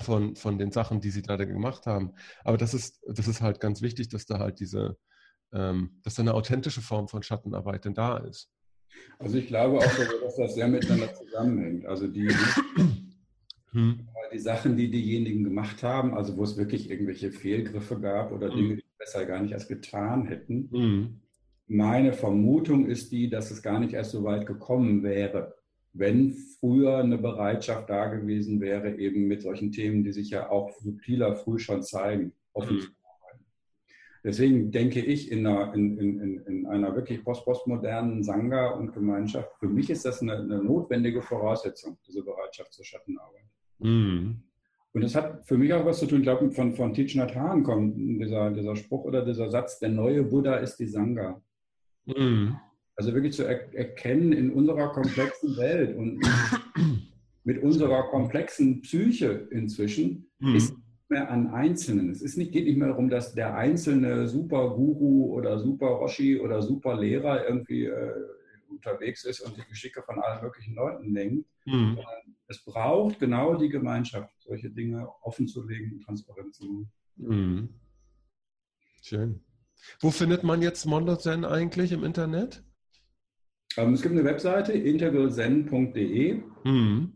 Speaker 2: von, von den Sachen, die sie da gemacht haben, aber das ist, das ist halt ganz wichtig, dass da halt diese, ähm, dass da eine authentische Form von Schattenarbeit denn da ist.
Speaker 3: Also ich glaube auch, dass das sehr miteinander zusammenhängt. Also die, hm. die Sachen, die diejenigen gemacht haben, also wo es wirklich irgendwelche Fehlgriffe gab oder hm. Dinge, die besser gar nicht erst getan hätten. Hm. Meine Vermutung ist die, dass es gar nicht erst so weit gekommen wäre, wenn früher eine Bereitschaft da gewesen wäre, eben mit solchen Themen, die sich ja auch subtiler früh schon zeigen, offen mhm. zu arbeiten. Deswegen denke ich, in einer, in, in, in einer wirklich post-postmodernen Sangha und Gemeinschaft, für mich ist das eine, eine notwendige Voraussetzung, diese Bereitschaft zur Schattenarbeit. Mhm. Und das hat für mich auch was zu tun, ich glaube, von, von Thich Nhat Hanh kommt dieser, dieser Spruch oder dieser Satz, der neue Buddha ist die Sangha. Mhm. Also wirklich zu er erkennen in unserer komplexen Welt und mit unserer komplexen Psyche inzwischen mhm. ist nicht mehr an Einzelnen. Es ist nicht, geht nicht mehr darum, dass der einzelne Super Guru oder Super Roshi oder Super Lehrer irgendwie äh, unterwegs ist und die Geschicke von allen möglichen Leuten lenkt. Mhm. Es braucht genau die Gemeinschaft, solche Dinge offen zu legen und transparent zu machen. Mhm.
Speaker 2: Schön. Wo findet man jetzt Mondo Zen eigentlich im Internet?
Speaker 3: Ähm, es gibt eine Webseite, integralzen.de. Mhm.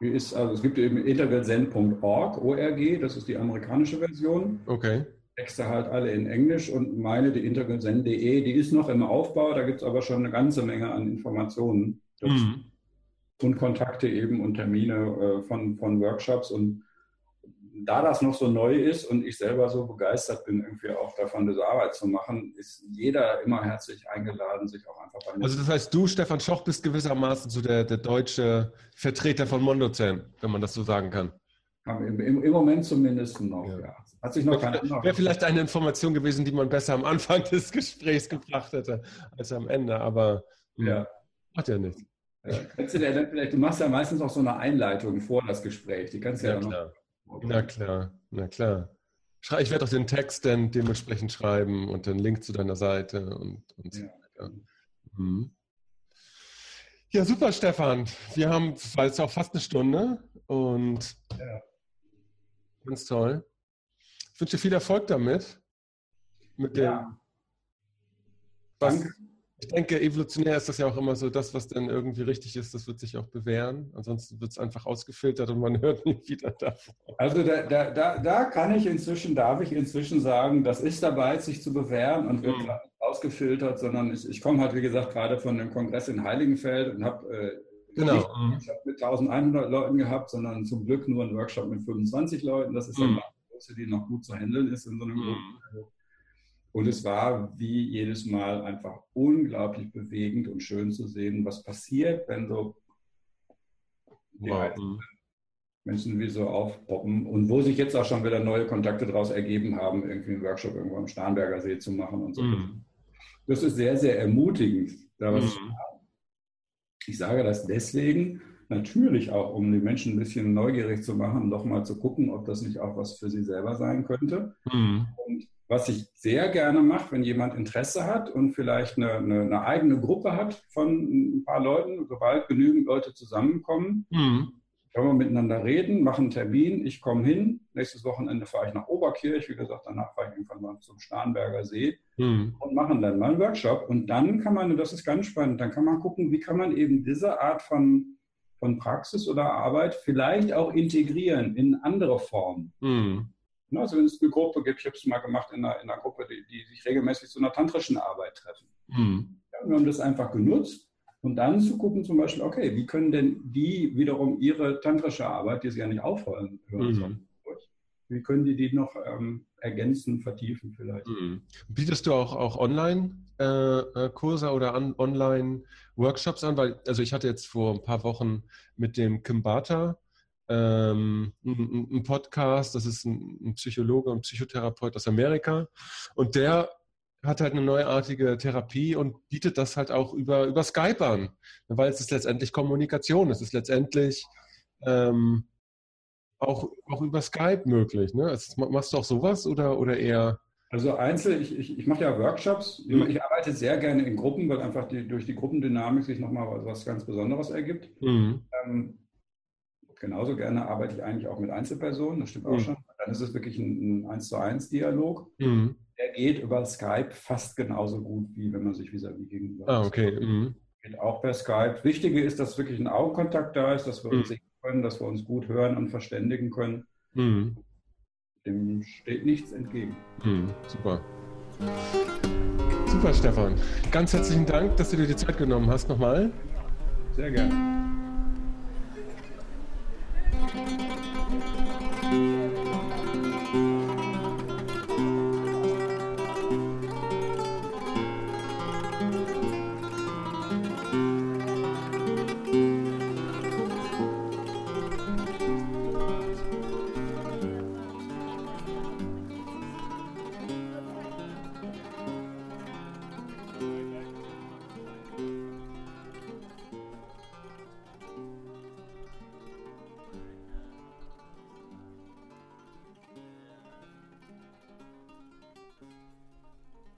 Speaker 3: Ist, also es gibt eben integralzen.org, ORG, das ist die amerikanische Version.
Speaker 2: Okay.
Speaker 3: Texte halt alle in Englisch und meine, die integralzen.de, die ist noch im Aufbau, da gibt es aber schon eine ganze Menge an Informationen mhm. Und Kontakte eben und Termine äh, von, von Workshops und da das noch so neu ist und ich selber so begeistert bin, irgendwie auch davon diese Arbeit zu machen, ist jeder immer herzlich eingeladen, sich auch einfach
Speaker 2: bei mir Also das heißt, du, Stefan Schoch, bist gewissermaßen so der, der deutsche Vertreter von Mondozern, wenn man das so sagen kann.
Speaker 3: Im, im, Im, Moment zumindest noch, ja. ja.
Speaker 2: Hat sich noch keiner Wäre vielleicht eine Information gewesen, die man besser am Anfang des Gesprächs gebracht hätte, als am Ende, aber hm, ja. macht ja nichts.
Speaker 3: Ja, du, du machst ja meistens auch so eine Einleitung vor das Gespräch. Die kannst du ja,
Speaker 2: ja noch na klar, na klar. Ich werde auch den Text dann dementsprechend schreiben und den Link zu deiner Seite und, und so weiter. Mhm. Ja, super, Stefan. Wir haben, es war jetzt auch fast eine Stunde und ja. ganz toll. Ich wünsche dir viel Erfolg damit. Mit dem, ja. was, Danke. Ich denke, evolutionär ist das ja auch immer so, das, was dann irgendwie richtig ist, das wird sich auch bewähren. Ansonsten wird es einfach ausgefiltert und man hört nie wieder davon.
Speaker 3: Also da, da, da, da, kann ich inzwischen, darf ich inzwischen sagen, das ist dabei, sich zu bewähren und wird mhm. ausgefiltert, sondern ich, ich komme halt, wie gesagt, gerade von einem Kongress in Heiligenfeld und habe äh, genau. nicht einen Workshop mit 1100 Leuten gehabt, sondern zum Glück nur einen Workshop mit 25 Leuten. Das ist mhm. eine Größe, die noch gut zu handeln ist in so einem mhm. Gruppen. Und es war wie jedes Mal einfach unglaublich bewegend und schön zu sehen, was passiert, wenn so wow. Menschen wie so aufpoppen und wo sich jetzt auch schon wieder neue Kontakte daraus ergeben haben, irgendwie einen Workshop irgendwo am Starnberger See zu machen und so. Mm. Das ist sehr, sehr ermutigend. Da mm. Ich sage das deswegen, natürlich auch, um die Menschen ein bisschen neugierig zu machen, doch mal zu gucken, ob das nicht auch was für sie selber sein könnte. Mm. Und was ich sehr gerne mache, wenn jemand Interesse hat und vielleicht eine, eine, eine, eigene Gruppe hat von ein paar Leuten, sobald genügend Leute zusammenkommen, mhm. können wir miteinander reden, machen einen Termin, ich komme hin, nächstes Wochenende fahre ich nach Oberkirch, wie gesagt, danach fahre ich irgendwann mal zum Starnberger See mhm. und machen dann mal einen Workshop. Und dann kann man, und das ist ganz spannend, dann kann man gucken, wie kann man eben diese Art von, von Praxis oder Arbeit vielleicht auch integrieren in andere Formen. Mhm. Ne, also wenn es eine Gruppe gibt, ich habe es mal gemacht in einer, in einer Gruppe, die, die, sich regelmäßig zu einer tantrischen Arbeit treffen. Mhm. Ja, wir haben das einfach genutzt und dann zu gucken zum Beispiel, okay, wie können denn die wiederum ihre tantrische Arbeit, die sie ja nicht aufhören mhm. wie können die die noch ähm, ergänzen, vertiefen vielleicht. Mhm.
Speaker 2: Bietest du auch, auch Online-Kurse äh, äh oder an, Online-Workshops an? Weil, also ich hatte jetzt vor ein paar Wochen mit dem Kimbata ähm, ein, ein, Podcast, das ist ein, ein Psychologe und Psychotherapeut aus Amerika und der hat halt eine neuartige Therapie und bietet das halt auch über, über Skype an, weil es ist letztendlich Kommunikation, es ist letztendlich ähm, auch, auch über Skype möglich. Ne? Es, machst du auch sowas oder, oder eher?
Speaker 3: Also einzeln, ich, ich, ich mache ja Workshops, mhm. ich arbeite sehr gerne in Gruppen, weil einfach die, durch die Gruppendynamik sich nochmal was ganz Besonderes ergibt. Mhm. Ähm, genauso gerne arbeite ich eigentlich auch mit Einzelpersonen, das stimmt auch mhm. schon. Dann ist es wirklich ein, ein zu eins Dialog. Mhm. Der geht über Skype fast genauso gut, wie wenn man sich vis-à-vis gegenüber
Speaker 2: Ah, okay. Mhm.
Speaker 3: Geht auch per Skype. Wichtige ist, dass wirklich ein Augenkontakt da ist, dass wir uns mhm. sehen können, dass wir uns gut hören und verständigen können. Mhm. Dem steht nichts entgegen.
Speaker 2: Mhm. Super. Super, Stefan. Ganz herzlichen Dank, dass du dir die Zeit genommen hast nochmal.
Speaker 3: Sehr gerne.